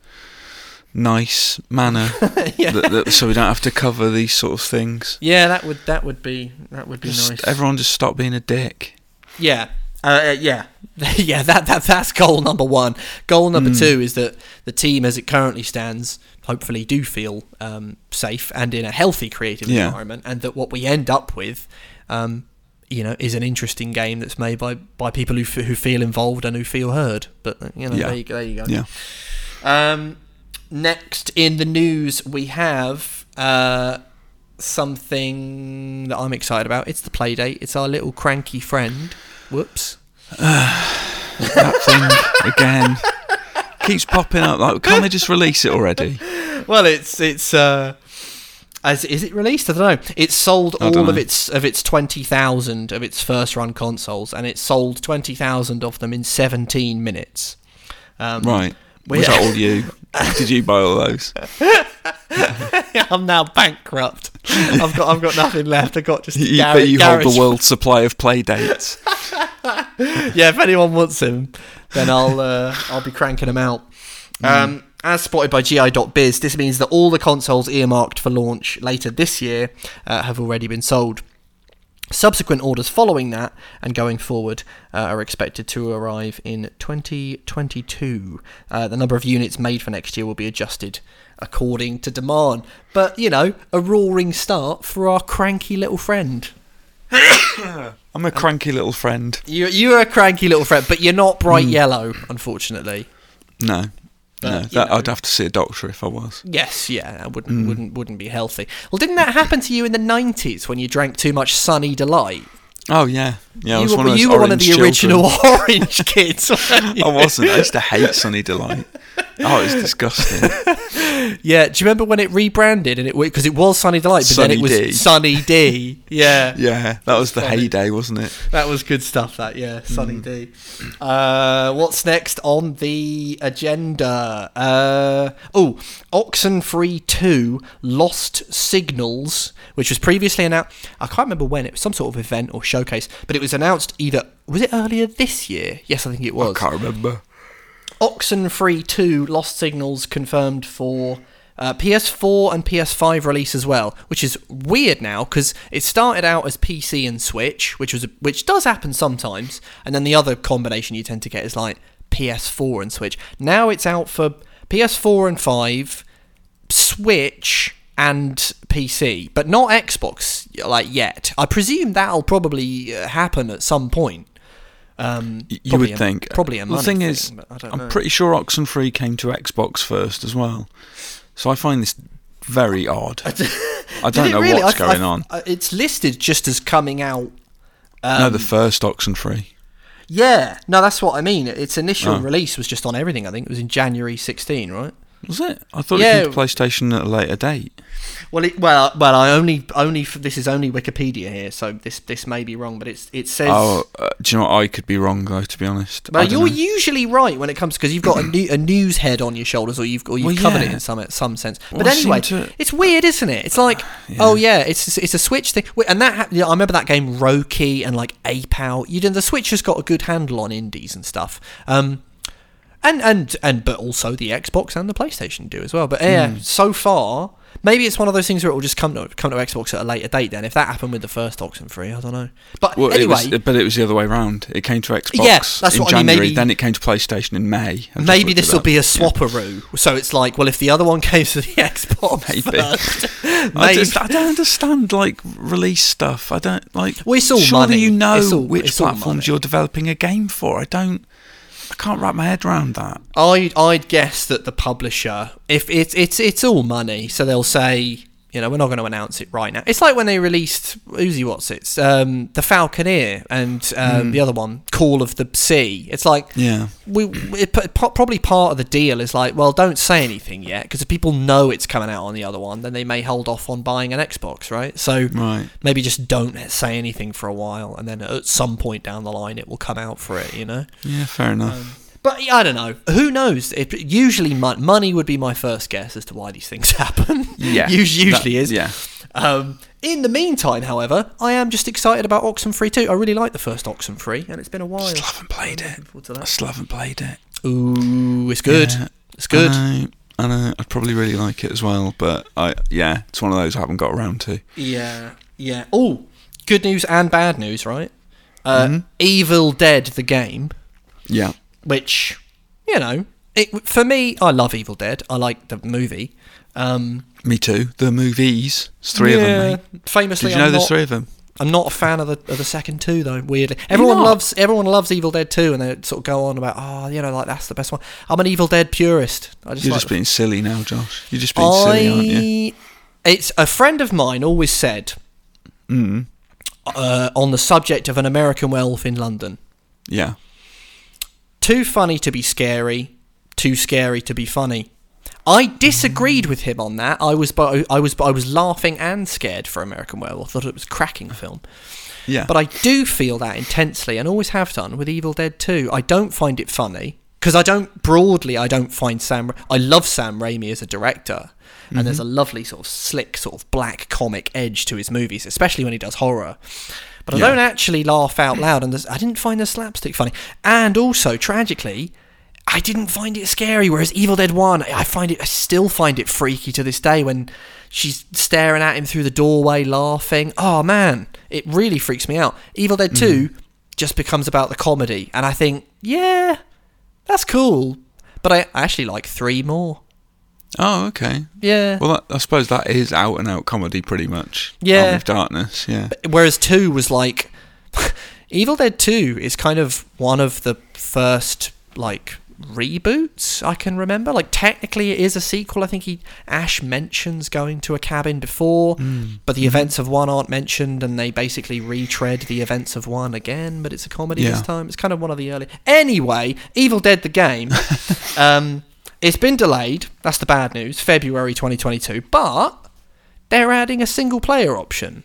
nice manner, <laughs> yeah. that, that, so we don't have to cover these sort of things. yeah, that would that would be that would be Just nice. everyone just stop being a dick. Yeah. Uh, uh, yeah, <laughs> yeah. That, that that's goal number one. Goal number Mm. two is that the team, as it currently stands, hopefully do feel um, safe and in a healthy creative Yeah. environment, and that what we end up with, um, you know, is an interesting game that's made by, by people who f- who feel involved and who feel heard. But uh, you know, Yeah. there, you, there you go. Yeah. Um, next in the news, we have uh, something that I'm excited about. It's the Playdate. It's our little cranky friend. Whoops. <sighs> That thing again keeps popping up. Like, can't they just release it already? Well, it's it's. Uh, as, is it released? I don't know. It's sold all of its of its twenty thousand of its first run consoles, and it sold twenty thousand of them in seventeen minutes. Um, Right. Was that all you? Did you buy all those? <laughs> I'm now bankrupt. I've got I've got nothing left. I've got just You, gar- but you hold the world supply of Playdates. <laughs> yeah, if anyone wants him, then I'll uh, I'll be cranking them out. Um, as spotted by GI.biz, this means that all the consoles earmarked for launch later this year uh, have already been sold. Subsequent orders following that and going forward uh, are expected to arrive in 2022. Uh, the number of units made for next year will be adjusted according to demand. But, you know, a roaring start for our cranky little friend. <coughs> I'm a cranky little friend. You, you're a cranky little friend, but you're not bright yellow, unfortunately. No. No, that. I'd have to see a doctor if I was. Yes, yeah, that wouldn't mm. wouldn't wouldn't be healthy. Well, didn't that happen to you in the nineties when you drank too much Sunny Delight? Oh yeah, yeah. I was you one were, of you were one of the children. original <laughs> orange kids. I wasn't. I used to hate Sunny Delight. Oh, it's disgusting. <laughs> Yeah, do you remember when it rebranded and it because it was Sunny Delight, but then it was D. Sunny D. <laughs> Yeah, Yeah, that was the Funny. heyday, wasn't it? that was good stuff. That yeah, Sunny Mm. D. Uh, what's next on the agenda? Uh, oh, Oxenfree Two: Lost Signals, which was previously announced. I can't remember when it was some sort of event or showcase, but it was announced either was it earlier this year? Yes, I think it was. I can't remember. Oxenfree 2 Lost Signals confirmed for uh, PS4 and PS5 release as well, which is weird now because it started out as PC and Switch, which was a, which does happen sometimes, and then the other combination you tend to get is like PS4 and Switch. Now it's out for PS4 and 5, Switch and PC, but not Xbox like yet. I presume that'll probably uh, happen at some point. Um, You would a- think. probably a the thing thing, is, I'm know. pretty sure Oxenfree came to Xbox first as well. So I find this very odd. <laughs> I don't know really? what's I- going I- on. It's listed just as coming out. no, Um, the first Oxenfree. yeah, no, that's what I mean. Its initial Oh. release was just on everything. I think it was in January 16, right? Was it? I thought Yeah. it came to PlayStation at a later date. Well, it, well, well. I only, only. This is only Wikipedia here, so this, this may be wrong, but it's, it says. Oh, uh, do you know what? I could be wrong though, to be honest. Well, you're know. usually right when it comes because you've got a, <clears throat> new, a news head on your shoulders, or you've or you've Well, covered it in some some sense. But Well, anyway, to- it's weird, isn't it? It's like, <sighs> oh yeah, it's it's a Switch thing, and that hap- yeah, I remember that game Roki and like Ape Out. You know, the Switch has got a good handle on indies and stuff. Um, and and and but also the Xbox and the PlayStation do as well. But yeah, Hmm. so far. Maybe it's one of those things where it will just come to come to Xbox at a later date. Then, if that happened with the first Oxenfree, I don't know. But Well, anyway, it was, but it was the other way round. It came to Xbox Yeah, that's in what I mean, maybe- then it came to PlayStation in May. I just Maybe this will be a Yeah. swapperoo. So it's like, well, if the other one came to the <laughs> Xbox Maybe. first, I, <laughs> maybe. just, I don't understand like release stuff. I don't like. Well, it's all surely money. you know all- which platforms money. you're developing a game for. I don't. I can't wrap my head around that. I'd I'd guess that the publisher, if it's it's it's all money, so they'll say, you know, we're not going to announce it right now. It's like when they released Uzi what's it's um, the Falconeer and um, the other one, Call of the Sea. It's like Yeah. we it, probably part of the deal is like, well, don't say anything yet because if people know it's coming out on the other one, then they may hold off on buying an Xbox, right? So Right. maybe just don't say anything for a while, and then at some point down the line, it will come out for it, you know. Yeah. Fair enough. But I don't know. Who knows? It, usually, mon- money would be my first guess as to why these things <laughs> happen. Yeah, Us- usually that- is. Yeah, Um, in the meantime, however, I am just excited about Oxenfree too. I really like the first Oxenfree, and it's been a while. I still haven't played it. Looking forward to I still haven't played it. Ooh, it's good. Yeah, It's good. I know, I know. I'd probably really like it as well, but I yeah, it's one of those I haven't got around to. Yeah, yeah. Oh, good news and bad news, right? Uh, Mhm. Evil Dead, the game, Yeah, which, you know, it, for me, I love Evil Dead. I like the movie. Um, me too. The movies, it's three of them. Mate. Famously, Did you know I'm there's not, three of them? I'm not a fan of the of the second two though. Weirdly, everyone loves everyone loves Evil Dead 2 and they sort of go on about oh you know like that's the best one. I'm an Evil Dead purist. I just You're like just being silly now, Josh. You're just being silly, aren't you? It's a friend of mine always said Mm. uh, on the subject of an American werewolf in London. Yeah. Too funny to be scary, too scary to be funny. I disagreed with him on that. I was, I was, I was laughing and scared for American Werewolf. Thought it was a cracking film. Yeah. But I do feel that intensely, and always have done with Evil Dead 2. I don't find it funny because I don't broadly. I don't find Sam. I love Sam Raimi as a director, and there's mm-hmm. a lovely sort of slick, sort of black comic edge to his movies, especially when he does horror. But I Yeah. don't actually laugh out loud, and I didn't find the slapstick funny. And also, tragically, I didn't find it scary. Whereas Evil Dead One, I find it, I still find it freaky to this day when she's staring at him through the doorway, laughing. Oh man, it really freaks me out. Evil Dead Two mm-hmm. just becomes about the comedy, and I think, yeah, that's cool. But I I actually like three more. Oh, okay. Yeah. Well, that, I suppose that is out and out comedy, pretty much. Yeah. Army of Darkness. Yeah. Whereas two was like <laughs> Evil Dead Two is kind of one of the first like reboots I can remember. Like technically it is a sequel. I think he Ash mentions going to a cabin before, Mm. but the events of one aren't mentioned, and they basically retread the events of one again. But it's a comedy this time. It's kind of one of the early. Anyway, Evil Dead the game. <laughs> um, it's been delayed. That's the bad news. February 2022, but they're adding a single player option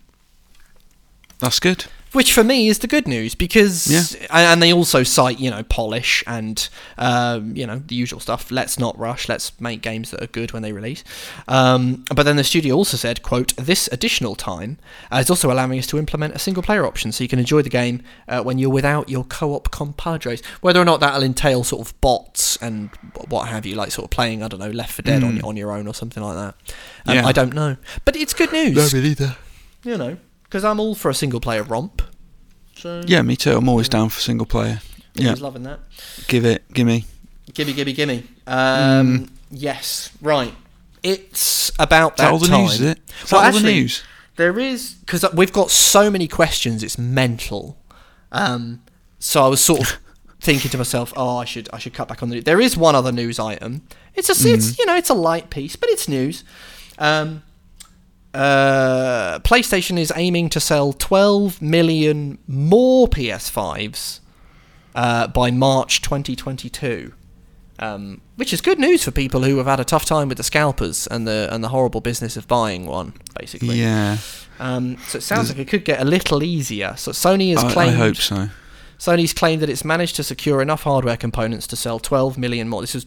That's good. Which for me is the good news because Yeah. and they also cite you know polish and um, you know the usual stuff let's not rush let's make games that are good when they release um, but then the studio also said quote this additional time uh, is also allowing us to implement a single player option so you can enjoy the game uh, when you're without your co-op compadres whether or not that'll entail sort of bots and what have you like sort of playing i don't know Left 4 Dead on, Mm. on your own or something like that um, Yeah. i don't know but it's good news either. you know because i'm all for a single player romp so Yeah, me too. I'm always down for single player. Yeah. was loving that. Give it. Gimme. Gimme, gimme, gimme. Um, Yes, right. It's about that, that all the time. news, is it? Is Well, that all the actually, news? There is because we've got so many questions. It's mental. Um, so I was sort of <laughs> thinking to myself, oh, I should I should cut back on the. News. There is one other news item. It's a Mm. it's you know it's a light piece, but it's news. Um, uh, PlayStation is aiming to sell 12 million more PS5s uh, by March 2022. Um, which is good news for people who have had a tough time with the scalpers and the and the horrible business of buying one, basically. Yeah. Um, so it sounds like it could get a little easier. So Sony has I, I hope so. Sony's claimed that it's managed to secure enough hardware components to sell 12 million more. This is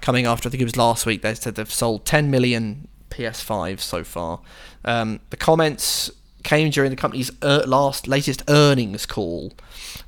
coming after I think it was last week. They said they've sold 10 million PS5s so far. Um, the comments came during the company's er- last latest earnings call,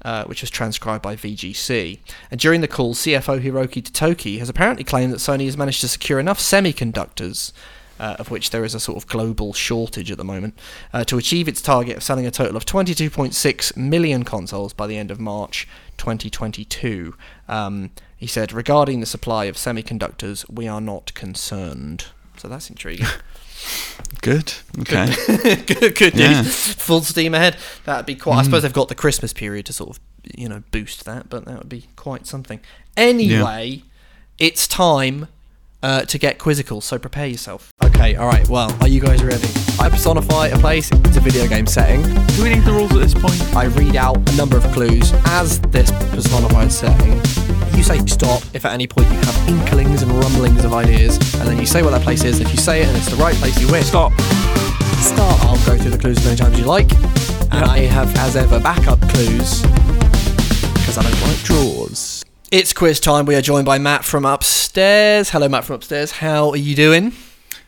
uh, which was transcribed by VGC. And during the call, CFO Hiroki Totoki has apparently claimed that Sony has managed to secure enough semiconductors. Uh, of which there is a sort of global shortage at the moment, uh, to achieve its target of selling a total of 22.6 million consoles by the end of March 2022. Um, he said, regarding the supply of semiconductors, we are not concerned. So that's intriguing. <laughs> Good. Okay. good, <laughs> good Yeah. news. Full steam ahead. That'd be quite. I suppose they've got the Christmas period to sort of, you know, boost that, but that would be quite something. Anyway, it's time uh, to get quizzical, so prepare yourself. Okay, all right. Well, are you guys ready? I personify a place. It's a video game setting. Do we need the rules at this point? I read out a number of clues as this personified setting. You say stop if at any point you have inklings and rumblings of ideas, and then you say what that place is. If you say it and it's the right place, you win. Stop. Start. I'll go through the clues as many times as you like, and I have, as ever, backup clues because I don't like draws. It's quiz time. We are joined by Matt from upstairs. Hello, Matt from upstairs. How are you doing?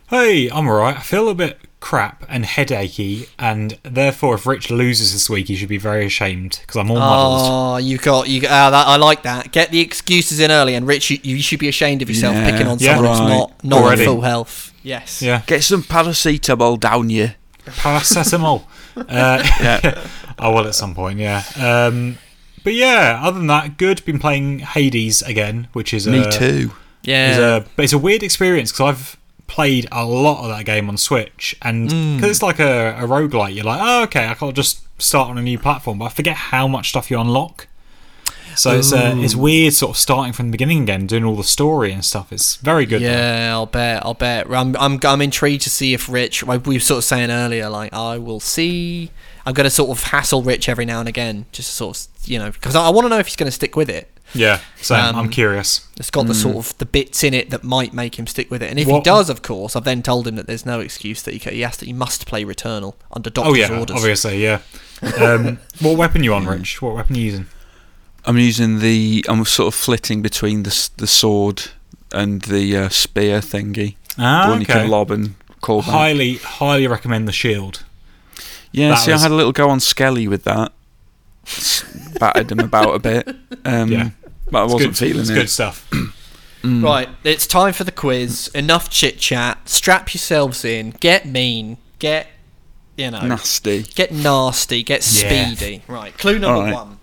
Hey, I'm alright. I feel a bit crap and headachy, and therefore, if Rich loses this week, he should be very ashamed because I'm all muddled. Oh, you got you. Uh, that, I like that. Get the excuses in early, and Rich, you, you should be ashamed of yourself Yeah. picking on Yeah. someone who's Right. not not Already. at full health. Yes. Yeah, Get some paracetamol down you. paracetamol. <laughs> uh, Yeah. <laughs> I will at some point. Yeah. Um, but yeah, other than that, good. Been playing Hades again, which is Me uh, too. Yeah. is a but it's a weird experience because I've played a lot of that game on Switch, and because it's like a, a roguelike, you're like, oh, okay, I can't just start on a new platform, but I forget how much stuff you unlock. So it's uh, it's weird, sort of starting from the beginning again, doing all the story and stuff. It's very good. though. Yeah, I'll bet. I'll bet. I'm, I'm, I'm intrigued to see if Rich, like we were sort of saying earlier, like I will see. I'm going to sort of hassle Rich every now and again, just to sort of, you know, because I, I want to know if he's going to stick with it. yeah. So Um, I'm curious. It's got the sort of the bits in it that might make him stick with it. And if he does, of course, I've then told him that there's no excuse that he, ca- he has to, he must play Returnal under doctor's Oh yeah, orders. obviously, yeah. <laughs> Um, what weapon you on, Rich? What weapon are you using? I'm using the. I'm sort of flitting between the the sword and the uh, spear thingy. the Ah, one you okay. can lob and call back. Highly, highly recommend the shield. Yeah, that see, was- I had a little go on Skelly with that. S- Battered him about a bit. Um, Yeah. But I It's wasn't good, feeling it's it. good stuff. Mm. <clears throat> <clears throat> Right, it's time for the quiz. Enough chit chat. Strap yourselves in. Get mean. Get, you know, Nasty. get nasty. Get Yeah. speedy. Right. Clue number Alright. one.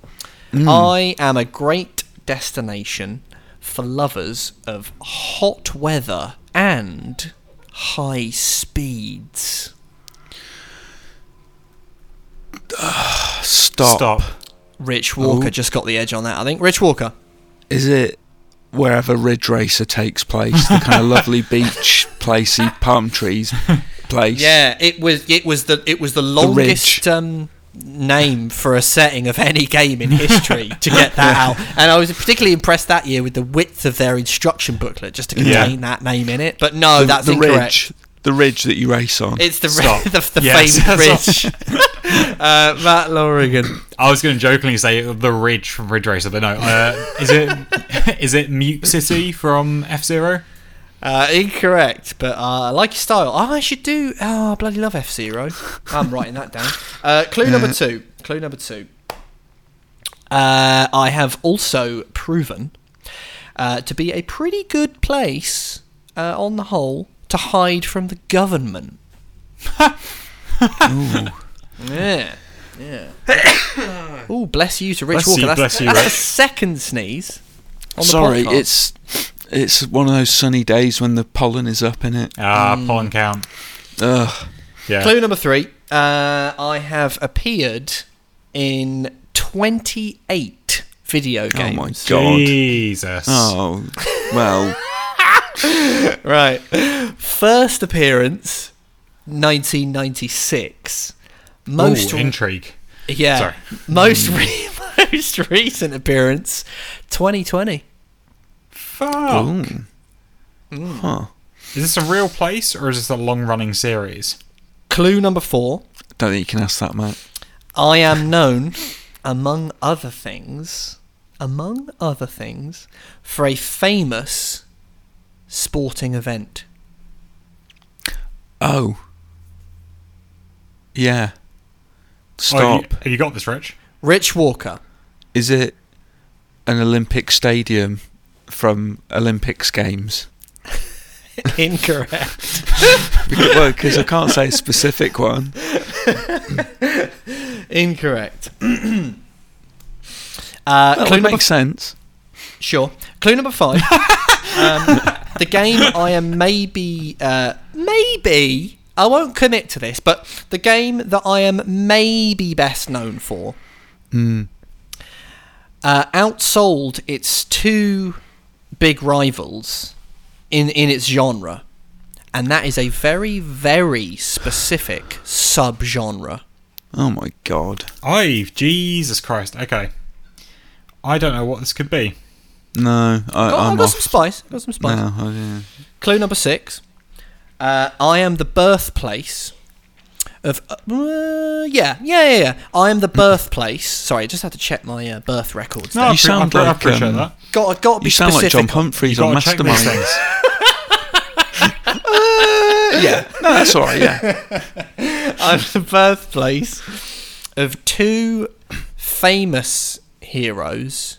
I am a great destination for lovers of hot weather and high speeds. <sighs> Stop. Stop. Rich Walker Ooh. just got the edge on that, I think. Rich Walker. Is it wherever Ridge Racer takes place? The kind of <laughs> lovely beach placey palm trees place? Yeah, it was it was the it was the longest um, name for a setting of any game in history to get that out. And I was particularly impressed that year with the width of their instruction booklet just to Yeah. contain that name in it. But no, The, that's the incorrect. ridge. The ridge that you race on. It's the Stop. <laughs> the, the Yes, famed <laughs> ridge. Uh, Matt Lorigan. I was going to jokingly say the Ridge from Ridge Racer, but no. Uh, is it <laughs> is it Mute City from F Zero? Uh, incorrect, but uh, I like your style. Oh, I should do. Oh, I bloody love F Zero. I'm writing that down. Uh, clue number two. Clue number two. Uh, I have also proven uh, to be a pretty good place, uh, on the whole, to hide from the government. <laughs> Yeah, yeah. <coughs> oh, bless you to Rich Bless Walker. you, that's bless you, that's the second sneeze. On the Sorry, podcast. it's it's one of those sunny days when the pollen is up in it. Ah, pollen count. Ugh. Yeah. Clue number three. Uh, I have appeared in 28 video games. Oh my god. Jesus. Oh well. <laughs> Right. First appearance, 1996. Most Ooh, intrigue. yeah. sorry. Most re- <laughs> most recent appearance, 2020. Fuck. Ooh. Mm. Huh. Is this a real place or is this a long running series? Clue number four. Don't think you can ask that, Matt. I am known, among other things, among other things, for a famous sporting event. Oh. Yeah. Oh, Stop. have, you, have you got this, Rich? Rich Walker. Is it an Olympic stadium from Olympics games? <laughs> Incorrect. Because, well, because I can't say a specific one. Incorrect. <clears throat> uh, That clue would number make sense. Sure. Clue number five. <laughs> um, the game I am maybe, uh, maybe, I won't commit to this, but the game that I am maybe best known for Mm. uh, outsold its two big rivals in, in its genre. And that is a very, very specific subgenre. Oh my god. I Jesus Christ. Okay. I don't know what this could be. No, I, Got, I'm I've got off. some spice. Got some spice. No, I- yeah. Clue number six. Uh, I am the birthplace of uh, yeah, yeah, yeah, yeah. I am the birthplace. Sorry, I just had to check my uh, birth records. No, there. You pre- I sound pre- I like, appreciate um, that. got got to be You sound like. John Humphrys You on gotta Mastermind. things. <laughs> yeah, No, that's all right. Yeah. <laughs> I'm the birthplace of two famous heroes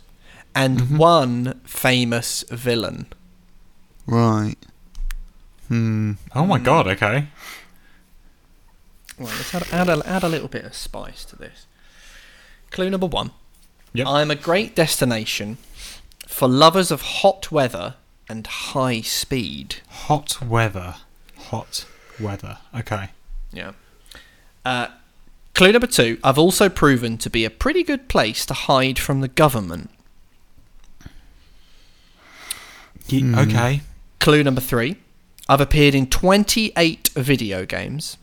and Mm-hmm. one famous villain. Right. Hmm. Oh my god. Okay. Right, let's add, add, a, add a little bit of spice to this. Clue number one. Yep. I'm a great destination for lovers of hot weather and high speed. Hot weather. Hot weather. Okay. Yeah. Uh, clue number two. I've also proven to be a pretty good place to hide from the government. Ye- Hmm. Okay. Clue number three. I've appeared in 28 video games.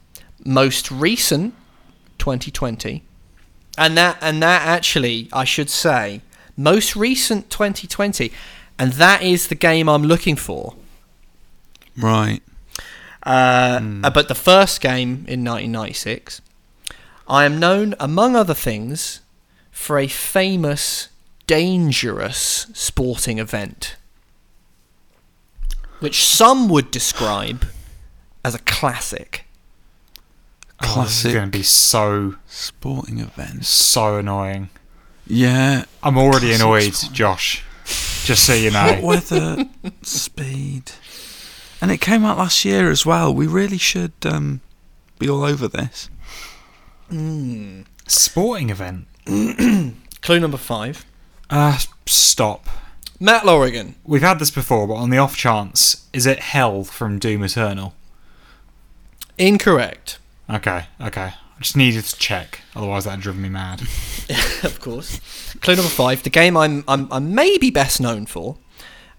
Most recent, 2020. And that, and that actually, I should say, most recent 2020. And that is the game I'm looking for. Right. Uh, uh, but the first game in 1996, I am known, among other things, for a famous, dangerous sporting event, which some would describe as a classic. Oh, this Classic. going to be so Sporting events. so annoying. Yeah. I'm already Classic annoyed, sport. Josh. Just so you know. Hot know. weather, speed, and it came out last year as well. We really should um, be all over this. Sporting event. <clears throat> Clue number five. Uh, stop. Matt Lorigan. We've had this before, but on the off chance, is it Hell from Doom Eternal? Incorrect. Okay, okay. I just needed to check, otherwise that'd driven me mad. <laughs> <laughs> of course. Clue number five. The game I'm I'm, I'm maybe best known for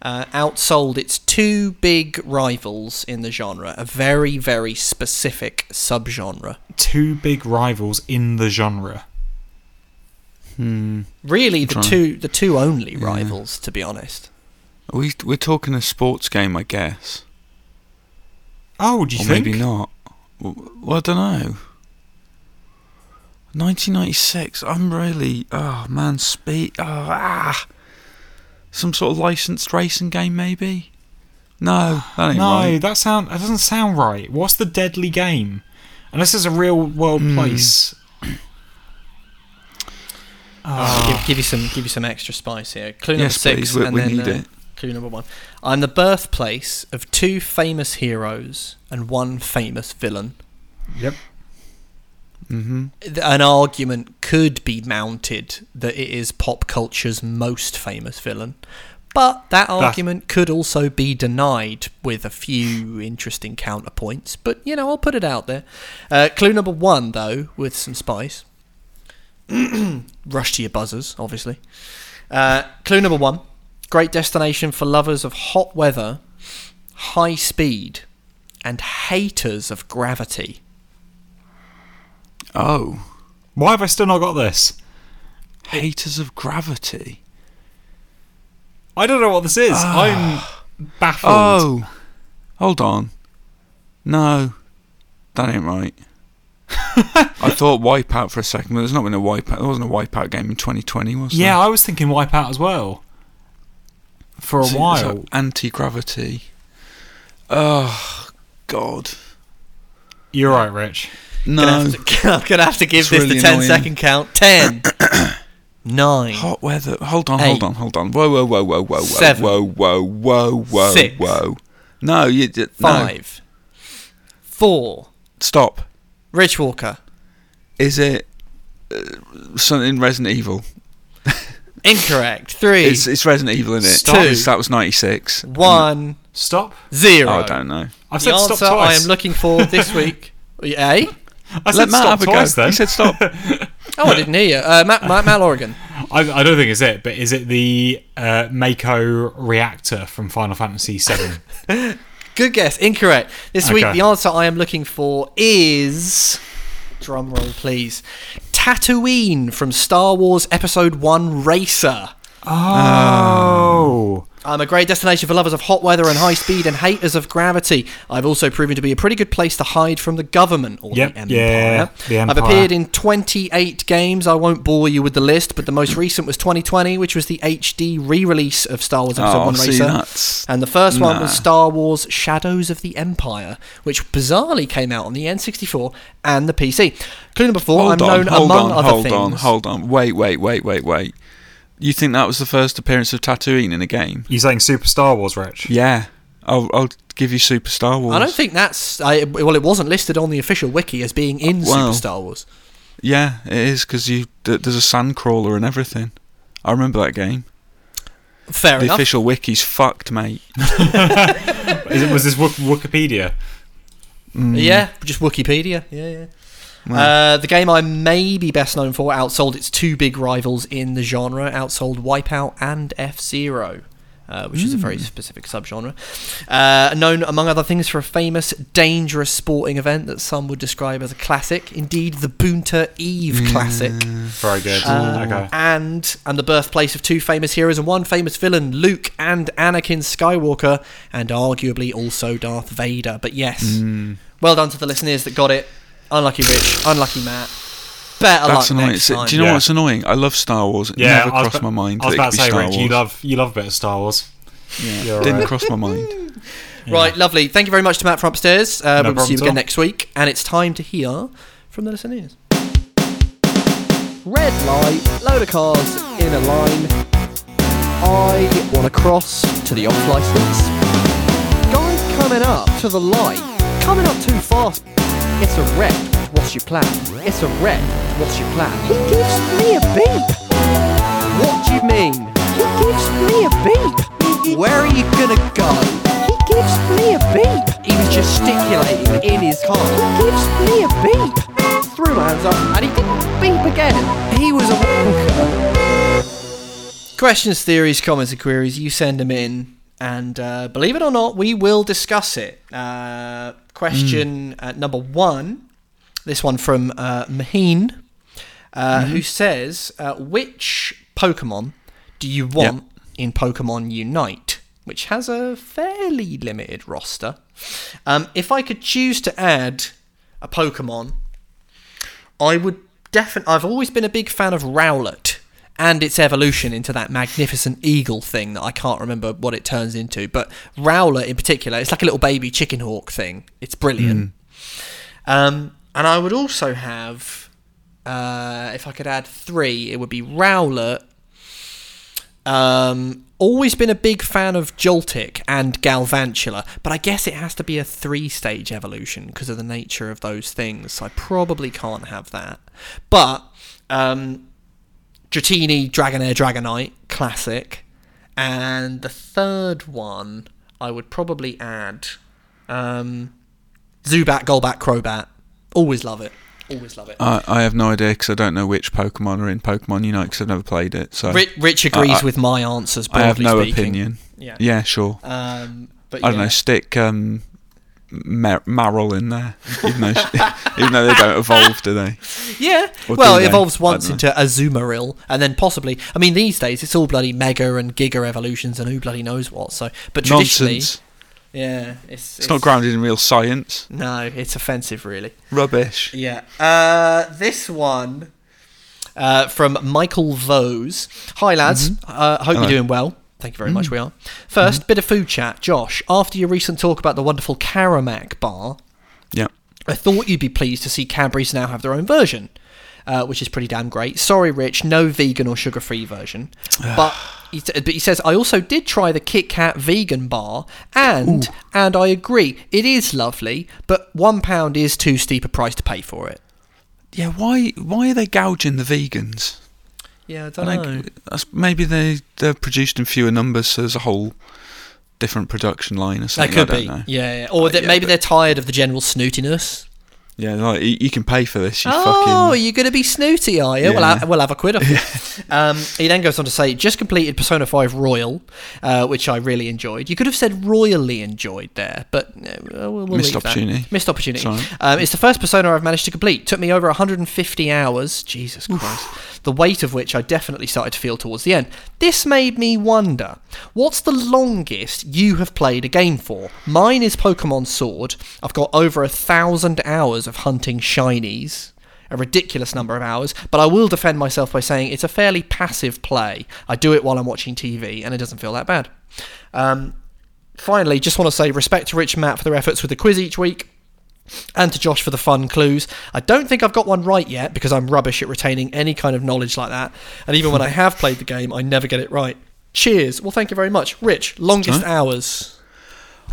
uh, outsold its two big rivals in the genre, a very very specific subgenre. Two big rivals in the genre. Hmm. Really, the trying- two the two only Yeah. rivals, to be honest. Are we we're talking a sports game, I guess, Oh, do you or think? maybe not. Well, I don't know. 1996. I'm really. Oh man, speed. Oh ah. Some sort of licensed racing game, maybe. No, that ain't No, right. that sound that doesn't sound right. What's the deadly game? And this is a real world Hmm. place. Ah. Give, give you some give you some extra spice here. Clue number Yes, six, please. We, and we then need uh, it. clue number one. I'm the birthplace of two famous heroes and one famous villain. Yep. Mm-hmm. an argument could be mounted that it is pop culture's most famous villain. But that argument could also be denied with a few interesting counterpoints. But, you know, I'll put it out there. Uh, clue number one, though, with some spice. <clears throat> Rush to your buzzers, obviously. Uh, clue number one great destination for lovers of hot weather, high speed, and haters of gravity. Oh, Why have I still not got this? haters of gravity. I don't know what this is. I'm baffled. Oh, hold on. No, that ain't right. <laughs> I thought Wipeout for a second, but there's not been a Wipeout. There wasn't a Wipeout game in 2020, was there? yeah, I was thinking Wipeout as well. For a Is while. Anti-gravity. Oh, God. You're right, Rich. No. <laughs> Gonna to, I'm gonna have to give It's this really the 10 annoying. second count. 10, <clears throat> 9, Hot weather. Hold on, Eight. hold on, hold on. Whoa, whoa, whoa, whoa, whoa, whoa, Seven. whoa, whoa, whoa, whoa, Six. whoa. No, you did. No. 5, 4. Stop. Rich Walker. Is it uh, something Resident Evil? Incorrect. 3, It's, it's Resident Evil, isn't it? Stop. That was- That was 96. 1, Stop. 0. Oh, I don't know. I've the said answer stop I am looking for this <laughs> week. Eh? I Let said Matt stop have a twice go. then. He said stop. <laughs> Oh, I didn't hear you. Uh, Matt, Matt, Matt Lorigan. I, I don't think it's it, but is it the uh, Mako reactor from Final Fantasy VII? <laughs> Good guess. Incorrect. This week, the answer I am looking for is. Drum roll, please. Tatooine from Star Wars Episode 1 Racer. oh. I'm a great destination for lovers of hot weather and high speed and haters of gravity. I've also proven to be a pretty good place to hide from the government or Yep, the Empire. yeah, the I've appeared in 28 games. I won't bore you with the list, but the most recent was 2020, which was the HD re-release of Star Wars Episode Oh, 1 see, Racer. that's And the first one was Star Wars Shadows of the Empire, which bizarrely came out on the N64 and the PC. Clue number four, hold I'm on, known hold among on, other hold things. on, hold on. Wait, wait, wait, wait, wait. You think that was the first appearance of Tatooine in a game? You're saying Super Star Wars, Rich? Yeah. I'll, I'll give you Super Star Wars. I don't think that's. I, well, it wasn't listed on the official wiki as being in Well, Super Star Wars. Yeah, it is because you th- there's a sand crawler and everything. I remember that game. Fair the enough. The official wiki's fucked, mate. <laughs> Is it, was this Wik- Wikipedia? Mm. Yeah, just Wikipedia. Yeah, yeah. Well, Uh, the game I may be best known for outsold its two big rivals in the genre, outsold Wipeout and F Zero. Uh, which is a Hmm. very specific subgenre. Uh, known, among other things, for a famous, dangerous sporting event that some would describe as a classic. Indeed, the Boonta Eve Classic. Very good. Uh, okay. and and the birthplace of two famous heroes and one famous villain, Luke and Anakin Skywalker, and arguably also Darth Vader. But yes, mm, well done to the listeners that got it. Unlucky Rich, unlucky Matt. Better that's luck annoying. next time. Do you know Yeah. what's annoying? I love Star Wars. It Yeah, never I was crossed ba- my mind I was that it about could to be say, Star Rich, Wars. you love you love a bit of Star Wars. yeah. You're Didn't right. cross my mind. <laughs> Right, lovely. Thank you very much to Matt from upstairs. Uh, No we'll see you at again all. next week, and it's time to hear from the listeners. Red light, load of cars in a line. I want to cross to the off license. Guy coming up to the light, coming up too fast. It's a red. What's your plan? It's a red. What's your plan? He gives me a beep. What do you mean? He gives me a beep. Where are you gonna go? He gives me a beep. He was gesticulating in his car. He gives me a beep. Threw my hands up and he didn't beep again. He was a wanker. Questions, theories, comments, and queries, you send them in, and uh, believe it or not, we will discuss it. Uh, question uh, number one this one from uh, Maheen, uh, who says, uh, Which Pokemon do you want in Pokemon Unite? Which has a fairly limited roster. Um, if I could choose to add a Pokemon, I would definitely. I've always been a big fan of Rowlet and its evolution into that magnificent eagle thing that I can't remember what it turns into. But Rowlet in particular, it's like a little baby chicken hawk thing. It's brilliant. Um, and I would also have, uh, if I could add three, it would be Rowlet. Um, always been a big fan of Joltik and Galvantula, but I guess it has to be a three stage evolution because of the nature of those things. So I probably can't have that. But um, Dratini, Dragonair, Dragonite, classic. And the third one, I would probably add um, Zubat, Golbat, Crobat. Always love it. Always love it. I, I have no idea because I don't know which Pokemon are in Pokemon Unite because I've never played it. So Rich, Rich agrees I- I- with my answers. I have no speaking. opinion. Yeah. Yeah, sure. Um, but I don't yeah. know. Stick um, Mar- Marill in there, even though, <laughs> even though they don't evolve, do they? Yeah. Or well, it they? evolves once into Azumarill, and then possibly. I mean, these days it's all bloody Mega and Giga evolutions, and who bloody knows what. So, but traditionally, Nonsense. yeah, it's, It's not grounded in real science. No, it's offensive, really. Rubbish. Yeah. Uh, this one uh, from Michael Vose. Hi, lads. Uh, hope Hello. you're doing well. Thank you very much. We are. 1st bit of food chat. Josh, after your recent talk about the wonderful Caramac bar, Yeah. I thought you'd be pleased to see Cadbury's now have their own version, uh, which is pretty damn great. Sorry, Rich, no vegan or sugar-free version. <sighs> but he, but he says I also did try the Kit Kat vegan bar, and and I agree, it is lovely, but one pound is too steep a price to pay for it. Yeah. Why? Why are they gouging the vegans? Yeah, I I don't think know. that's- maybe they they're produced in fewer numbers, so there's a whole different production line or something. That something. could I don't be. know. Yeah, yeah. Or Uh, that yeah, maybe they're tired of the general snootiness. Yeah, like you, you can pay for this. You Oh, fucking. you're going to be snooty, are you? Well, Yeah. I, we'll have a quid off you. <laughs> Um, he then goes on to say, just completed Persona 5 Royal, uh, which I really enjoyed. You could have said royally enjoyed there, but uh, we'll, we'll Missed leave that. opportunity. Missed opportunity. Um, it's the first Persona I've managed to complete. Took me over 150 hours. Jesus Christ. The weight of which I definitely started to feel towards the end. This made me wonder, what's the longest you have played a game for? Mine is Pokemon Sword. I've got over a thousand hours of hunting shinies. A ridiculous number of hours, but I will defend myself by saying it's a fairly passive play. I do it while I'm watching TV, and it doesn't feel that bad. Um, finally, just want to say respect to Rich and Matt for their efforts with the quiz each week and to Josh for the fun clues. I don't think I've got one right yet because I'm rubbish at retaining any kind of knowledge like that. And even when I have played the game, I never get it right. Cheers. Well, thank you very much. Rich, longest hours.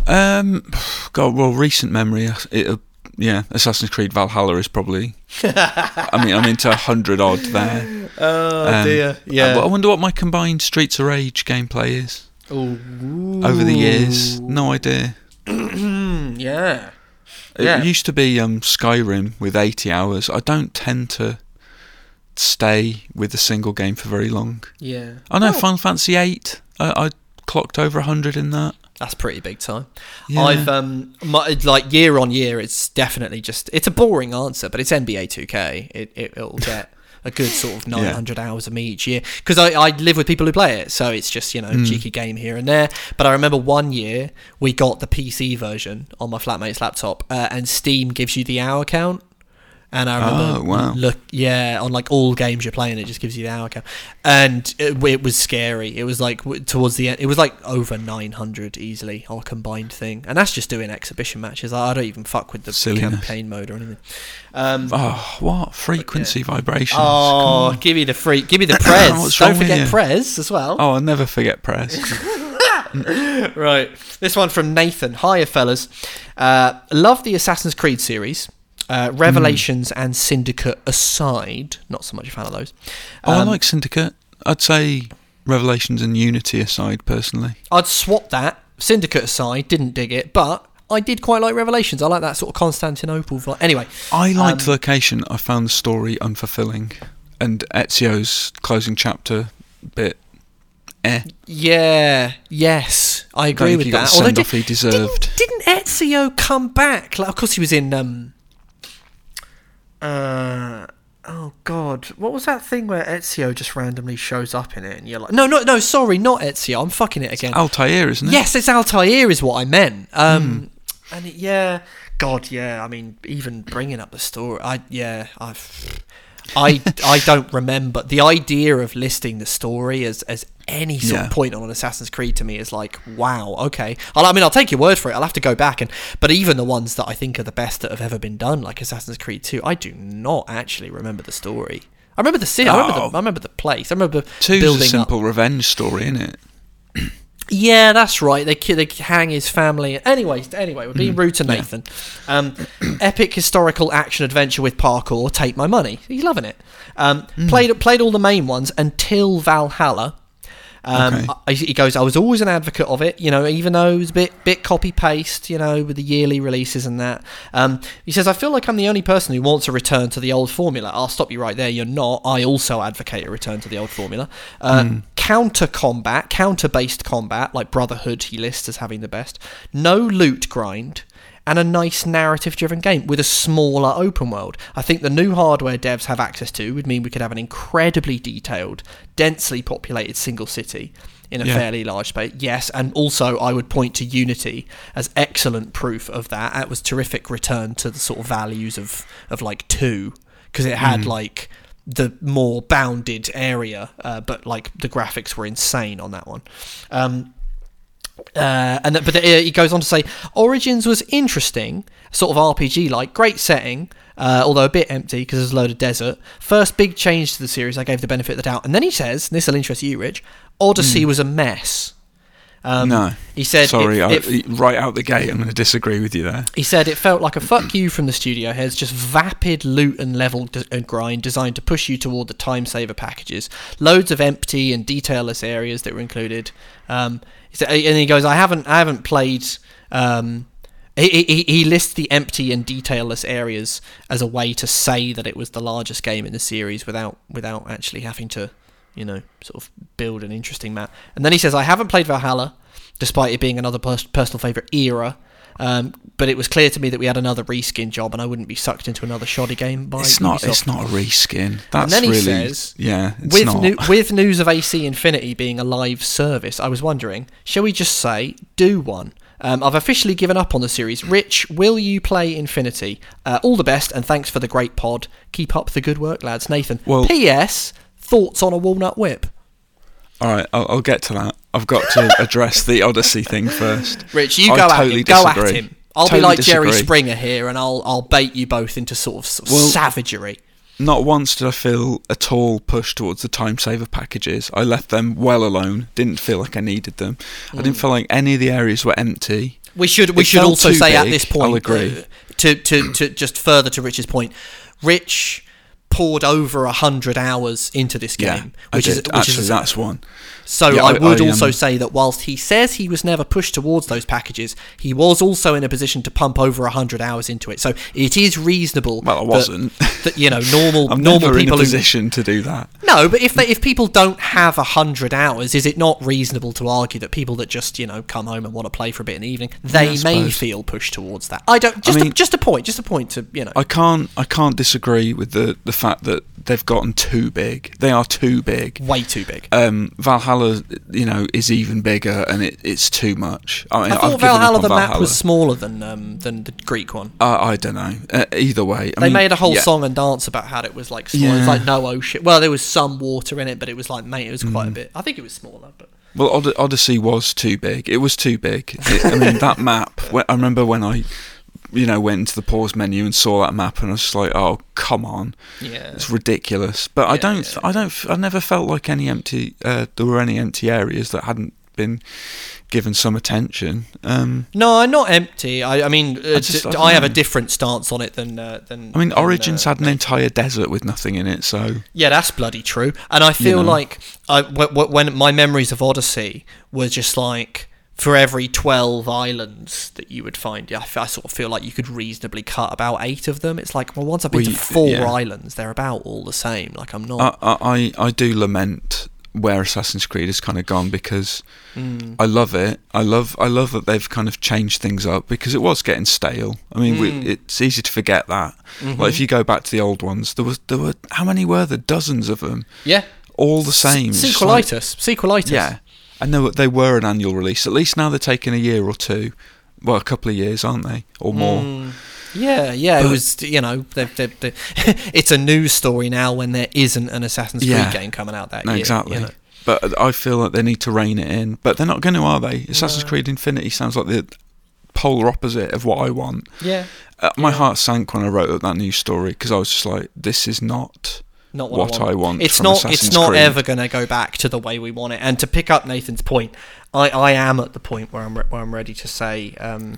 Um, God, well, recent memory. It, uh, yeah, Assassin's Creed Valhalla is probably. I mean, I'm into a hundred odd there. Oh, Um, dear. Yeah. I wonder what my combined Streets of Rage gameplay is Ooh. over the years. No idea. <clears throat> Yeah. It Yeah. used to be um, Skyrim with 80 hours. I don't tend to stay with a single game for very long. Yeah. I know Oh, Final Fantasy 8. I, I clocked over 100 in that. That's pretty big time. Yeah. I've um my, like year on year, it's definitely just it's a boring answer, but it's NBA 2K. It, it it'll <laughs> get a good sort of 900 hours of me each year because I, I live with people who play it, so it's just you know Mm. cheeky game here and there. But I remember one year we got the PC version on my flatmate's laptop, uh, and Steam gives you the hour count. And I remember, Oh, wow. look, yeah, on like all games you're playing, it just gives you the hour count, and it, it was scary. It was like towards the end, it was like over 900 easily a combined thing, and that's just doing exhibition matches. I, I don't even fuck with the Silliness. campaign mode or anything. Um, Oh, what? Frequency vibrations. oh, give me the free, give me the <coughs> Prez. Don't forget? Prez as well. Oh, I'll never forget press. <laughs> <laughs> Right. This one from Nathan. Hiya, fellas. Uh, love the Assassin's Creed series. Uh, Revelations and Syndicate aside, not so much a fan of those. oh, I Um, like Syndicate. I'd say Revelations and Unity aside, personally. I'd swap that. Syndicate aside, didn't dig it, but I did quite like Revelations. I like that sort of Constantinople vibe. Anyway, I liked Um, the location. I found the story unfulfilling. And Ezio's closing chapter bit, eh. yeah, yes, I I agree think with that. Although did, he deserved. didn't, didn't Ezio come back? Like, of course, he was in. Um, uh, oh God, what was that thing where Ezio just randomly shows up in it, and you're like, no, no, no, sorry, not Ezio. I'm fucking it again. Altair, isn't it? Yes, it's Altair is what I meant. Um, and it, yeah, God, yeah. I mean, even bringing up the story, I yeah, I've, I I don't remember the idea of listing the story as as any sort Yeah. of point on an Assassin's Creed to me is like, wow, okay. I'll, I mean, I'll take your word for it. I'll have to go back and, but even the ones that I think are the best that have ever been done, like Assassin's Creed Two, I do not actually remember the story. I remember the city. I remember Oh. the. I remember the place. I remember Two's building a up. simple revenge story, isn't it? <clears throat> Yeah, that's right. They they hang his family. Anyway, anyway, we're being rude to Nathan. Um, <clears throat> epic historical action adventure with parkour. Take my money. He's loving it. Um, Played played all the main ones until Valhalla. Um, Okay. I, he goes. I was always an advocate of it. You know, even though it was a bit bit copy paste. You know, with the yearly releases and that. Um, he says, I feel like I'm the only person who wants a return to the old formula. I'll stop you right there. You're not. I also advocate a return to the old formula. Uh, Counter combat, counter based combat, like Brotherhood, he lists as having the best. No loot grind. And a nice narrative driven game with a smaller open world. I think the new hardware devs have access to would mean we could have an incredibly detailed, densely populated single city in a Yeah. fairly large space. Yes, and also I would point to Unity as excellent proof of that. It was terrific return to the sort of values of of like two because it had like the more bounded area, uh, but like the graphics were insane on that one. Um, uh, and th- but he goes on to say Origins was interesting, sort of RPG like, great setting, uh, although a bit empty because there's a load of desert. First big change to the series, I gave the benefit of the doubt, and then he says, and this will interest you, Rich. Odyssey was a mess. Um, no. he said. Sorry, it- I, it- right out the gate, I'm going to disagree with you there. he said it felt like a fuck you from the studio heads, just vapid loot and level d- and grind designed to push you toward the time saver packages. Loads of empty and detailless areas that were included. Um, he said- and he goes, I haven't, I haven't played um, He, he, he lists the empty and detailless areas as a way to say that it was the largest game in the series without without actually having to, you know, sort of build an interesting map. And then he says, "I haven't played Valhalla, despite it being another pers- personal favorite era." Um, but it was clear to me that we had another reskin job, and I wouldn't be sucked into another shoddy game by It's not. Ubisoft. It's not a reskin. That's then he really. says, yeah. It's with not. nu- with news of AC Infinity being a live service, I was wondering, shall we just say do one? Um, I've officially given up on the series. Rich, will you play Infinity? Uh, all the best, and thanks for the great pod. Keep up the good work, lads. Nathan. Well- P.S. Thoughts on a walnut whip? All right, I'll, I'll get to that. I've got to <laughs> address the Odyssey thing first. Rich, you I go totally at him. Go at him. I'll Totally be like Jerry. Springer here, and I'll I'll bait you both into sort of, sort of Well- savagery. Not once did I feel at all pushed towards the time saver packages. I left them well alone. Didn't feel like I needed them. I Mm. didn't feel like any of the areas were empty. We should we It should also say at this point I'll agree. uh, to, to to just further to Rich's point, Rich poured over a hundred hours into this Yeah, game, I which is which actually is that's one. So yeah, I, I- would I, also um, say that whilst he says he was never pushed towards those packages, he was also in a position to pump over a hundred hours into it. So it is reasonable. Well, I wasn't. That, you know normal <laughs> I'm normal never in a people who position to do that. no, but if they, if people don't have a hundred hours, is it not reasonable to argue that people that just you know come home and want to play for a bit in the evening, they I may feel pushed towards that? I don't. Just a, mean- just a point. Just a point to you know. I can't. I can't disagree with the the fact that they've gotten too big. They are too big. way too big. Um, Valhalla, you know, is even bigger, and it, it's too much. I, mean, I thought Valhalla the map was smaller than um, than the Greek one. Uh, I don't know. Uh, either way, I They mean, made a whole yeah. song and dance about how it was like small. It was like no ocean. Well, there was some water in it, but it was like mate, it was Mm. quite a bit. I think it was smaller, but Well, Od- Odyssey was too big. It was too big. It, I mean, that <laughs> map. When, I remember when I, you know, went into the pause menu and saw that map, and I was just like, "Oh, come on, yeah. it's ridiculous." But I don't. yeah, I don't. I never felt like any empty. Uh, there were any empty areas that hadn't been given some attention. Um, No, I'm not empty. I, I mean, uh, I just- d- I don't I have a different stance on it than uh, than. I mean, than, Origins uh, had an entire desert with nothing in it, so Yeah, that's bloody true. And I feel know. like I, w- w- when my memories of Odyssey were just like for every 12 islands that you would find, yeah, I, I sort of feel like you could reasonably cut about eight of them. It's like, well, once I've been Well, to four yeah. islands, they're about all the same. Like, I'm not. I, I, I do lament where Assassin's Creed has kind of gone because Mm. I love it. I love I love that they've kind of changed things up because it was getting stale. I mean, we, Mm. it's easy to forget that. Mhm. Like if you go back to the old ones, there was there were how many were there? Dozens of them, yeah. all the same. Just like- Sequelitis. Sequelitis. yeah, and they were, they were an annual release. At least now they're taking a year or two, well, a couple of years, aren't they, or more? Mm. Yeah, yeah, it was, you know, they they they <laughs> it's a news story now when there isn't an Assassin's Creed Yeah. game coming out that No, year. exactly. you know. But I feel like they need to rein it in. But they're not going to, are they? Assassin's No. Creed Infinity sounds like the polar opposite of what I want. Yeah, Uh, my Yeah. heart sank when I wrote up that news story because I was just like, this is not not what, what I want. I want. it's not Assassin's it's not Creed. ever going to go back to the way we want it and to pick up nathan's point i i am at the point where i'm re- where i'm ready to say um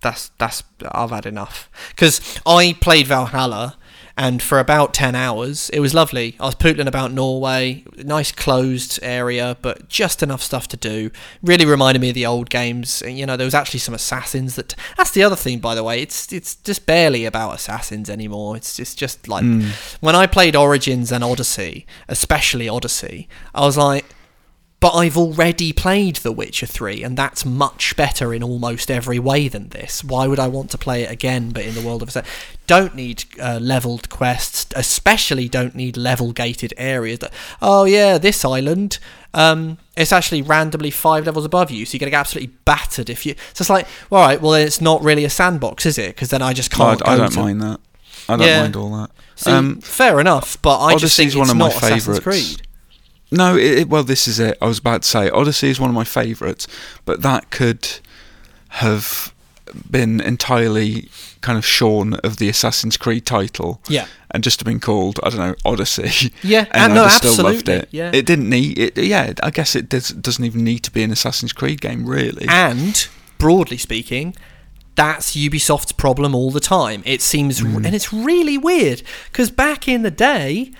that's that's i've had enough because i played valhalla and for about 10 hours it was lovely. I was pootling about norway nice closed area but just enough stuff to do. Really reminded me of the old games. And you know there was actually some assassins that that's the other thing by the way it's it's just barely about assassins anymore. It's just just like Mm. when I played Origins and Odyssey, especially Odyssey, I was like, but I've already played The Witcher 3, and that's much better in almost every way than this. Why would I want to play it again, but in the world of Assassin? Don't need uh, leveled quests, especially don't need level gated areas. That, oh, yeah, this island. Um, it's actually randomly five levels above you, so you're going to get absolutely battered if you. So it's like, well, all right, well, then it's not really a sandbox, is it? Because then I just can't. I go don't to- mind that. I don't Yeah. mind all that. See, Um, fair enough, but I just think Odyssey's one it's of my not Assassin's. Creed. No, it, well, this is it. I was about to say Odyssey is one of my favourites, but that could have been entirely kind of shorn of the Assassin's Creed title Yeah. and just have been called I don't know Odyssey. <laughs> Yeah, <laughs> and uh, no, have still loved it. yeah. It didn't need it. Yeah, I guess it does, doesn't even need to be an Assassin's Creed game, really. And broadly speaking, that's Ubisoft's problem all the time. It seems, Hmm. and it's really weird because back in the day,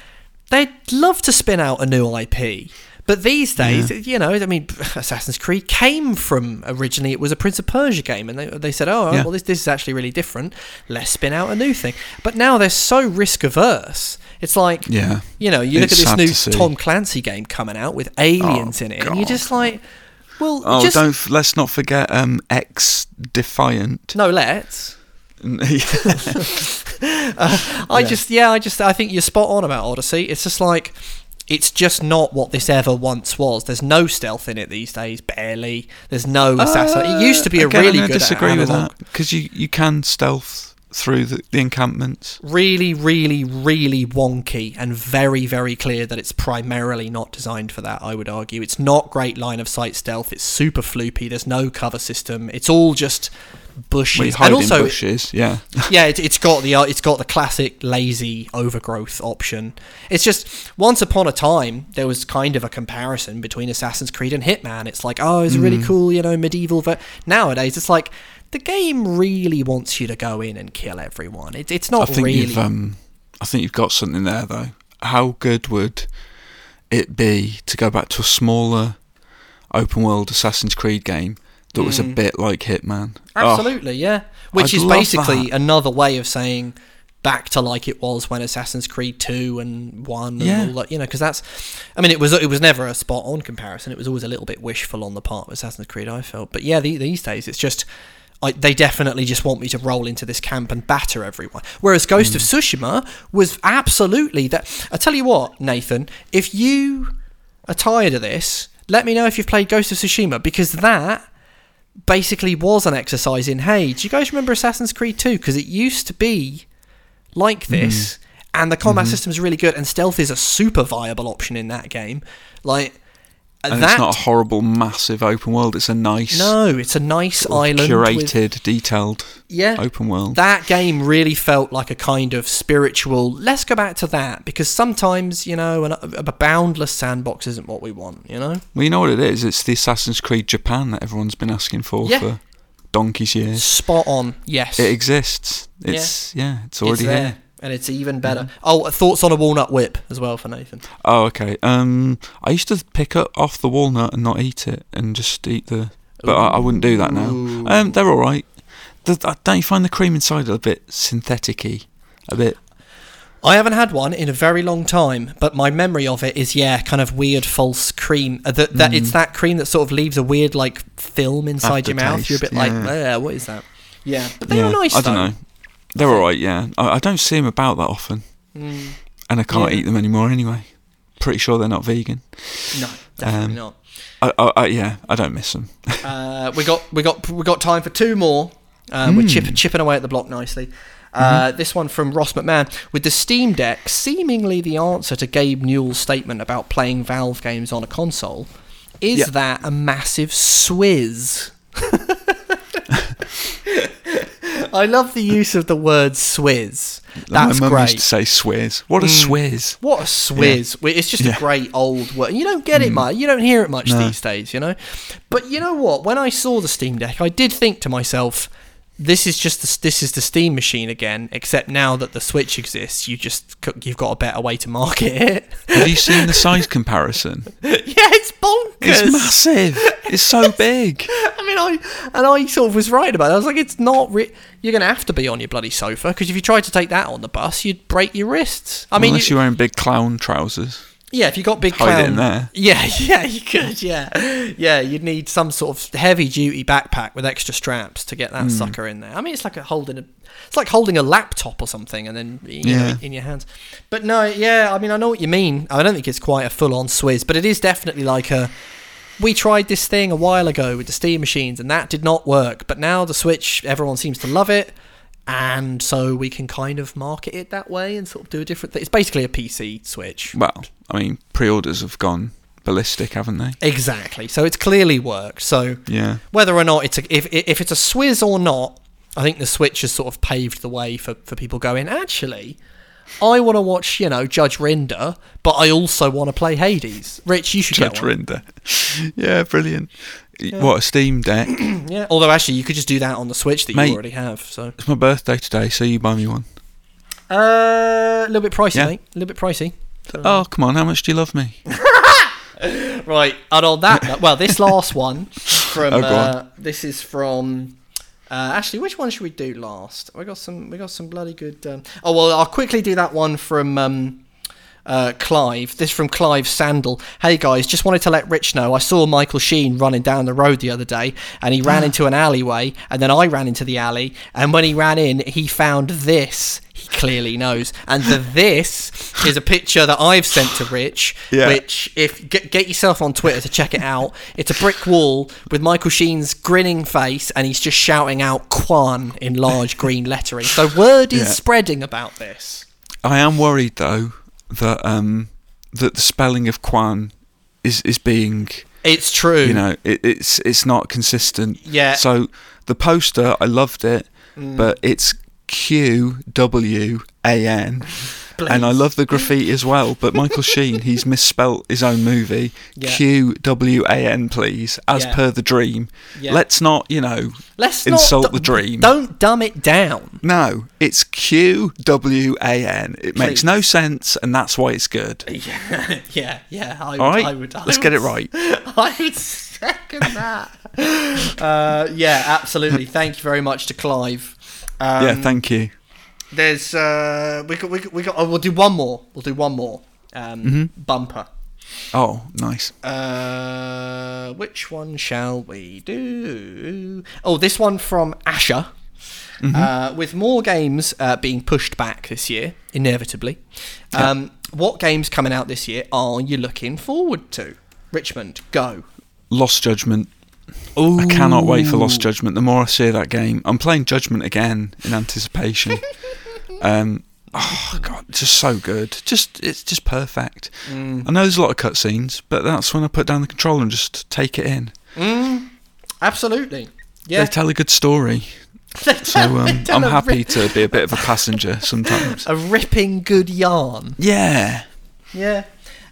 they'd love to spin out a new IP, But these days, you know, I mean, <sighs> Assassin's Creed came from originally it was a Prince of Persia game, and they, they said, oh, Yeah. well, this this is actually really different. Let's spin out a new thing. But now they're so risk averse. It's like, Yeah. you know, you look at this to new Tom Clancy game coming out with aliens Oh, in it, and you're just like, well, Oh, just don't f- let's not forget um, X Defiant. no, let's. <laughs> I just, yeah, I just, I think you're spot on about Odyssey. It's just like, it's just not what this ever once was. There's no stealth in it these days, barely. There's no uh, assassin. It used to be a Again, really I good disagree with that because you you can stealth through the, the encampments. Really, really, really wonky and very, very clear that it's primarily not designed for that. I would argue it's not great line of sight stealth. It's super floopy. There's no cover system. It's all just bushes Where you hide and also in bushes. Yeah, <laughs> yeah, it, it's got the uh, it's got the classic lazy overgrowth option. It's just once upon a time there was kind of a comparison between Assassin's Creed and Hitman. It's like oh, it's really Mm. cool, you know, medieval. But nowadays it's like the game really wants you to go in and kill everyone. It, it's I not think really. you've um, I think you've got something there though. How good would it be to go back to a smaller open world Assassin's Creed game that was a Mm. bit like Hitman? Oh, Absolutely, yeah. Which I'd is basically that. another way of saying back to like it was when Assassin's Creed 2 and 1 and Yeah. all that, you know, because that's I mean it was it was never a spot on comparison. It was always a little bit wishful on the part of Assassin's Creed I felt. But yeah, the, these days it's just I, they definitely just want me to roll into this camp and batter everyone. Whereas Ghost of Mm. Tsushima was absolutely that. I tell you what, Nathan, if you are tired of this, let me know if you've played Ghost of Tsushima because that basically was an exercise in hey do you guys remember assassin's creed 2 because it used to be like mm-hmm. this and the combat mm-hmm. system is really good and stealth is a super viable option in that game. Like And that it's not a horrible, massive open world. It's a nice, no it's a nice island curated, with, detailed yeah open world. that game really felt like a kind of spiritual let's go back to that because sometimes you know an, a boundless sandbox isn't what we want you know well, you know what it is? It's the Assassin's Creed Japan that everyone's been asking for Yeah. for donkey's years. spot on yes It exists. It's yeah, it's already it's there here. And it's even better oh thoughts on a walnut whip as well for nathan Oh, okay. Um, I used to pick up off the walnut and not eat it, and just eat the. But I, I wouldn't do that now. Ooh. Um, they're all right. The, don't you find the cream inside a bit synthetic-y? A bit. I haven't had one in a very long time, but my memory of it is yeah, kind of weird false cream. Uh, that that it's that cream that sort of leaves a weird like film inside your mouth. You're a bit like, Aftertaste, "Eh, what is that? Yeah, but they yeah, are nice. I don't know. They're all right. Yeah, I, I don't see them about that often, Mm, and I can't Yeah. eat them anymore anyway. Pretty sure they're not vegan. no, definitely Um, not. I, I, I, yeah, I don't miss them. <laughs> Uh, we got we got we got time for two more. Uh, We're chip, chipping away at the block nicely. Uh, This one from Ross McMahon with the Steam Deck, seemingly the answer to Gabe Newell's statement about playing Valve games on a console. Is Yeah. that a massive swizz? <laughs> I love the use of the word swizz. That's My mum used great. to say swizz. What a Mm. swizz! What a swizz. It's just Yeah. a great old word. You don't get it much. You don't hear it much No. these days, you know? But you know what? When I saw the Steam Deck, I did think to myself, this is just the, this is the Steam machine again, except now that the Switch exists, you just you've got a better way to market it. Have you seen the size comparison? <laughs> yeah, it's bonkers. It's massive. It's so <laughs> big. I mean, I and I sort of was right about it. I was like, it's not. Re- you're going to have to be on your bloody sofa because if you tried to take that on the bus, you'd break your wrists. I mean, Unless you- you're wearing big clown trousers. Yeah, if you got big Hide clown, it in there. <laughs> Yeah, yeah, you could. Yeah, yeah, you'd need some sort of heavy duty backpack with extra straps to get that hmm. sucker in there. I mean, it's like a holding a, it's like holding a laptop or something, and then you know, Yeah. in your hands. But no, yeah, I mean, I know what you mean. I don't think it's quite a full on swizz, but it is definitely like a. We tried this thing a while ago with the Steam machines, and that did not work. But now the Switch, everyone seems to love it. And so we can kind of market it that way and sort of do a different thing. It's basically a PC Switch. Well, I mean, pre-orders have gone ballistic, haven't they? Exactly. So it's clearly worked. So Yeah. whether or not it's a, if if it's a Swizz or not, I think the Switch has sort of paved the way for, for people going. Actually, I want to watch you know Judge Rinder, but I also want to play Hades. Rich, you should Judge get one. Rinder. <laughs> yeah, brilliant. What a Steam Deck. <clears throat> Yeah. Although actually, you could just do that on the Switch that Mate. you already have. So It's my birthday today, so you buy me one. uh, a little bit pricey, Yeah. mate. A little bit pricey. Oh, come on, how much do you love me? <laughs> right, and on that, <laughs> well, this last one from Oh, go on. uh, this is from. Uh, actually, which one should we do last? We got some. We got some bloody good. Um, oh well, I'll quickly do that one from um, uh, Clive. This from Clive Sandal. Hey guys, just wanted to let Rich know I saw Michael Sheen running down the road the other day, and he ran into an alleyway, and then I ran into the alley, and when he ran in, he found this. He clearly knows, and the <laughs> this is a picture that I've sent to Rich, Yeah. which if get, get yourself on Twitter to check it out. It's a brick wall with Michael Sheen's grinning face, and he's just shouting out "Quan" in large green lettering. So word is Yeah. spreading about this. I am worried though that um that the spelling of Quan is is being It's true. you know it, it's it's not consistent. Yeah. So the poster, I loved it, but it's Q W A N. And I love the graffiti as well, but Michael Sheen, he's misspelt his own movie. Yeah. Q W A N, please, as Yeah. per the dream. Yeah. Let's not, you know, Let's insult not, the dream. Don't dumb it down. No, it's Q W A N. It makes no sense, and that's why it's good. <laughs> Yeah, yeah, yeah. I, All right, I would. I let's get it right. <laughs> I would second that. <laughs> uh, yeah, absolutely. Thank you very much to Clive. Um, yeah, thank you. There's uh, we got we got, we got. Oh, we'll do one more. We'll do one more. Um, Mm-hmm. Bumper. Oh, nice. Uh, which one shall we do? Oh, this one from Asher. Mm-hmm. Uh, with more games uh, being pushed back this year, inevitably. Um, what games coming out this year are you looking forward to? Richmond, go. Lost Judgment. I cannot wait for Lost Judgment. The more I see that game, I'm playing Judgment again in anticipation. <laughs> um, oh god, just so good. Just it's just perfect. Mm. I know there's a lot of cutscenes, but that's when I put down the controller and just take it in. Mm. Absolutely. Yeah. They tell a good story, <laughs> so um, I'm happy rip- to be a bit of a passenger <laughs> sometimes. a ripping good yarn. Yeah, Yeah.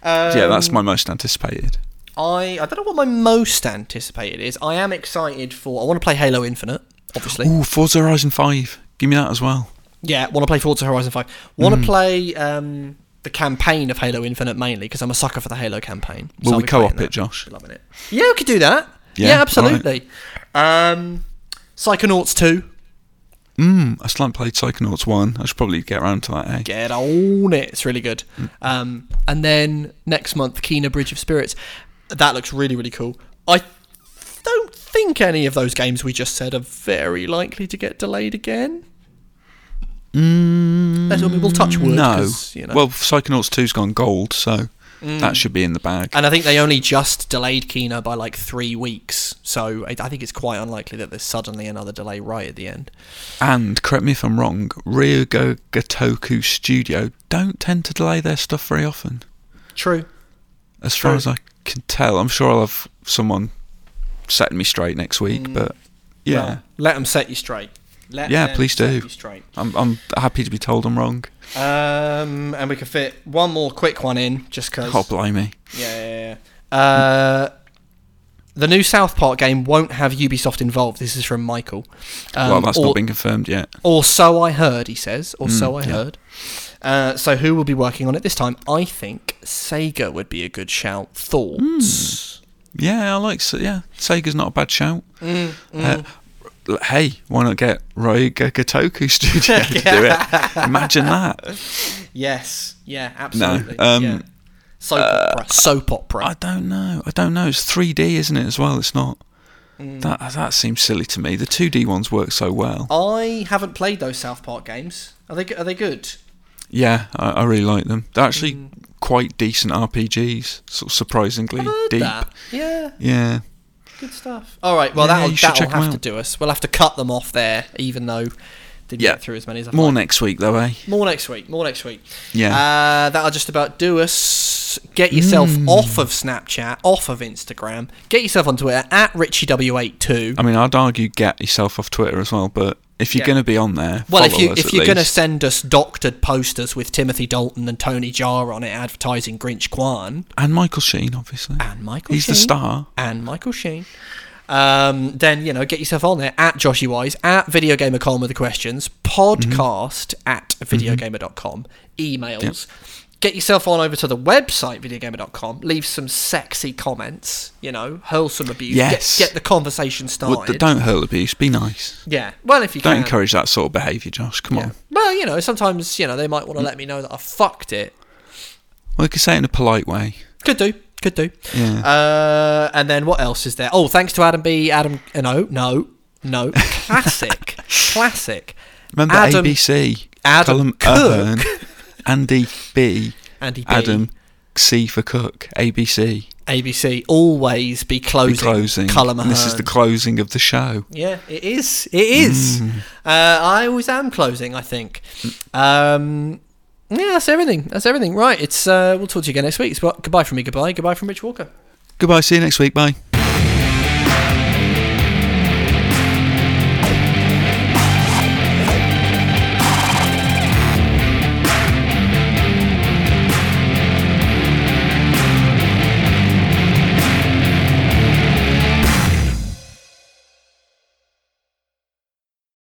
Um, yeah, that's my most anticipated. I I don't know what my most anticipated is. I am excited for. I want to play Halo Infinite, obviously. Ooh, Forza Horizon Five. Give me that as well. Yeah, want to play Forza Horizon Five. Want to play um, the campaign of Halo Infinite mainly because I'm a sucker for the Halo campaign. So Will I'll we co-op it, Josh? Loving it. Yeah, we could do that. Yeah, Yeah, absolutely. Um, Psychonauts two. Mm, I still haven't played Psychonauts One. I should probably get around to that. Eh? Get on it. It's really good. Um, and then next month, Kena Bridge of Spirits. That looks really, really cool. I don't think any of those games we just said are very likely to get delayed again. Mm, Let's, we'll touch wood. No. You know. Well, Psychonauts 2's gone gold, so that should be in the bag. and I think they only just delayed Kena by like three weeks. So I, I think it's quite unlikely that there's suddenly another delay right at the end. And correct me if I'm wrong, Ryuga Gotoku Studio don't tend to delay their stuff very often, True. as far True. as I can tell. I'm sure I'll have someone setting me straight next week, but yeah, Well, let them set you straight. Let Yeah, please do. I'm I'm happy to be told I'm wrong. Um, and we can fit one more quick one in, just because. Oh, blimey. Yeah, yeah, yeah. Uh, the new South Park game won't have Ubisoft involved. This is from Michael. Um, well, that's or, not been confirmed yet. or so I heard, he says. Or so I yeah. heard. Uh, so who will be working on it this time? I think Sega would be a good shout. Thoughts? Yeah, I like. Yeah, Sega's not a bad shout. Mm, Uh, l- hey, why not get Ryuga Gotoku Studio <laughs> to do it? Imagine that. Yes. Yeah, absolutely. No. um, yeah. Soap opera. Soap opera. I don't know. I don't know. It's 3D, isn't it? As well, it's not. Mm. That that seems silly to me. The 2D ones work so well. I haven't played those South Park games. Are they are they good? Yeah, I, I really like them. They're actually Mm. quite decent RPGs. Sort of surprisingly deep. that. Yeah, Yeah. Good stuff. All right, well Yeah, that'll you should that'll check 'em have to do us. We'll have to cut them off there, even though didn't Yeah. get through as many as I More thought. next week, though, eh? More next week. More next week. Yeah. Uh, that'll just about do us. Get yourself Hmm. off of Snapchat, off of Instagram. Get yourself on Twitter at RichieW82. I mean, I'd argue get yourself off Twitter as well, but if you're Yeah. going to be on there, Well, if you if you're going to send us doctored posters with Timothy Dalton and Tony Jaa on it advertising Grinch Kwan and Michael Sheen, obviously, and Michael Sheen. he's the star. and Michael Sheen, um, then you know get yourself on there at Joshy Wise at VideoGamer.com with the questions podcast at videogamer.com emails. Get yourself on over to the website videogamer.com. Leave some sexy comments. You know, hurl some abuse. Yes. Get, get the conversation started. Well, don't hurl abuse. Be nice. yeah. Well, if you Don't can. encourage that sort of behaviour, Josh. Come Yeah. on. Well, you know, sometimes you know they might want to let me know that I fucked it. Well, you could say it in a polite way. Could do. Could do. Yeah. Uh, and then what else is there? Oh, thanks to Adam B. Adam. No, no, no. <laughs> Classic. Classic. Remember Adam- ABC. Adam Cook. <laughs> Andy B. Andy B. Adam C for Cook. ABC. ABC. Always be Be closing. closing. And this is the closing of the show. Yeah, it is. It is. Mm. Uh, I always am closing. I think. Um, yeah, that's everything. That's everything. Right. It's. Uh, we'll talk to you again next week. So, goodbye from me. Goodbye. Goodbye from Rich Walker. Goodbye. See you next week. Bye.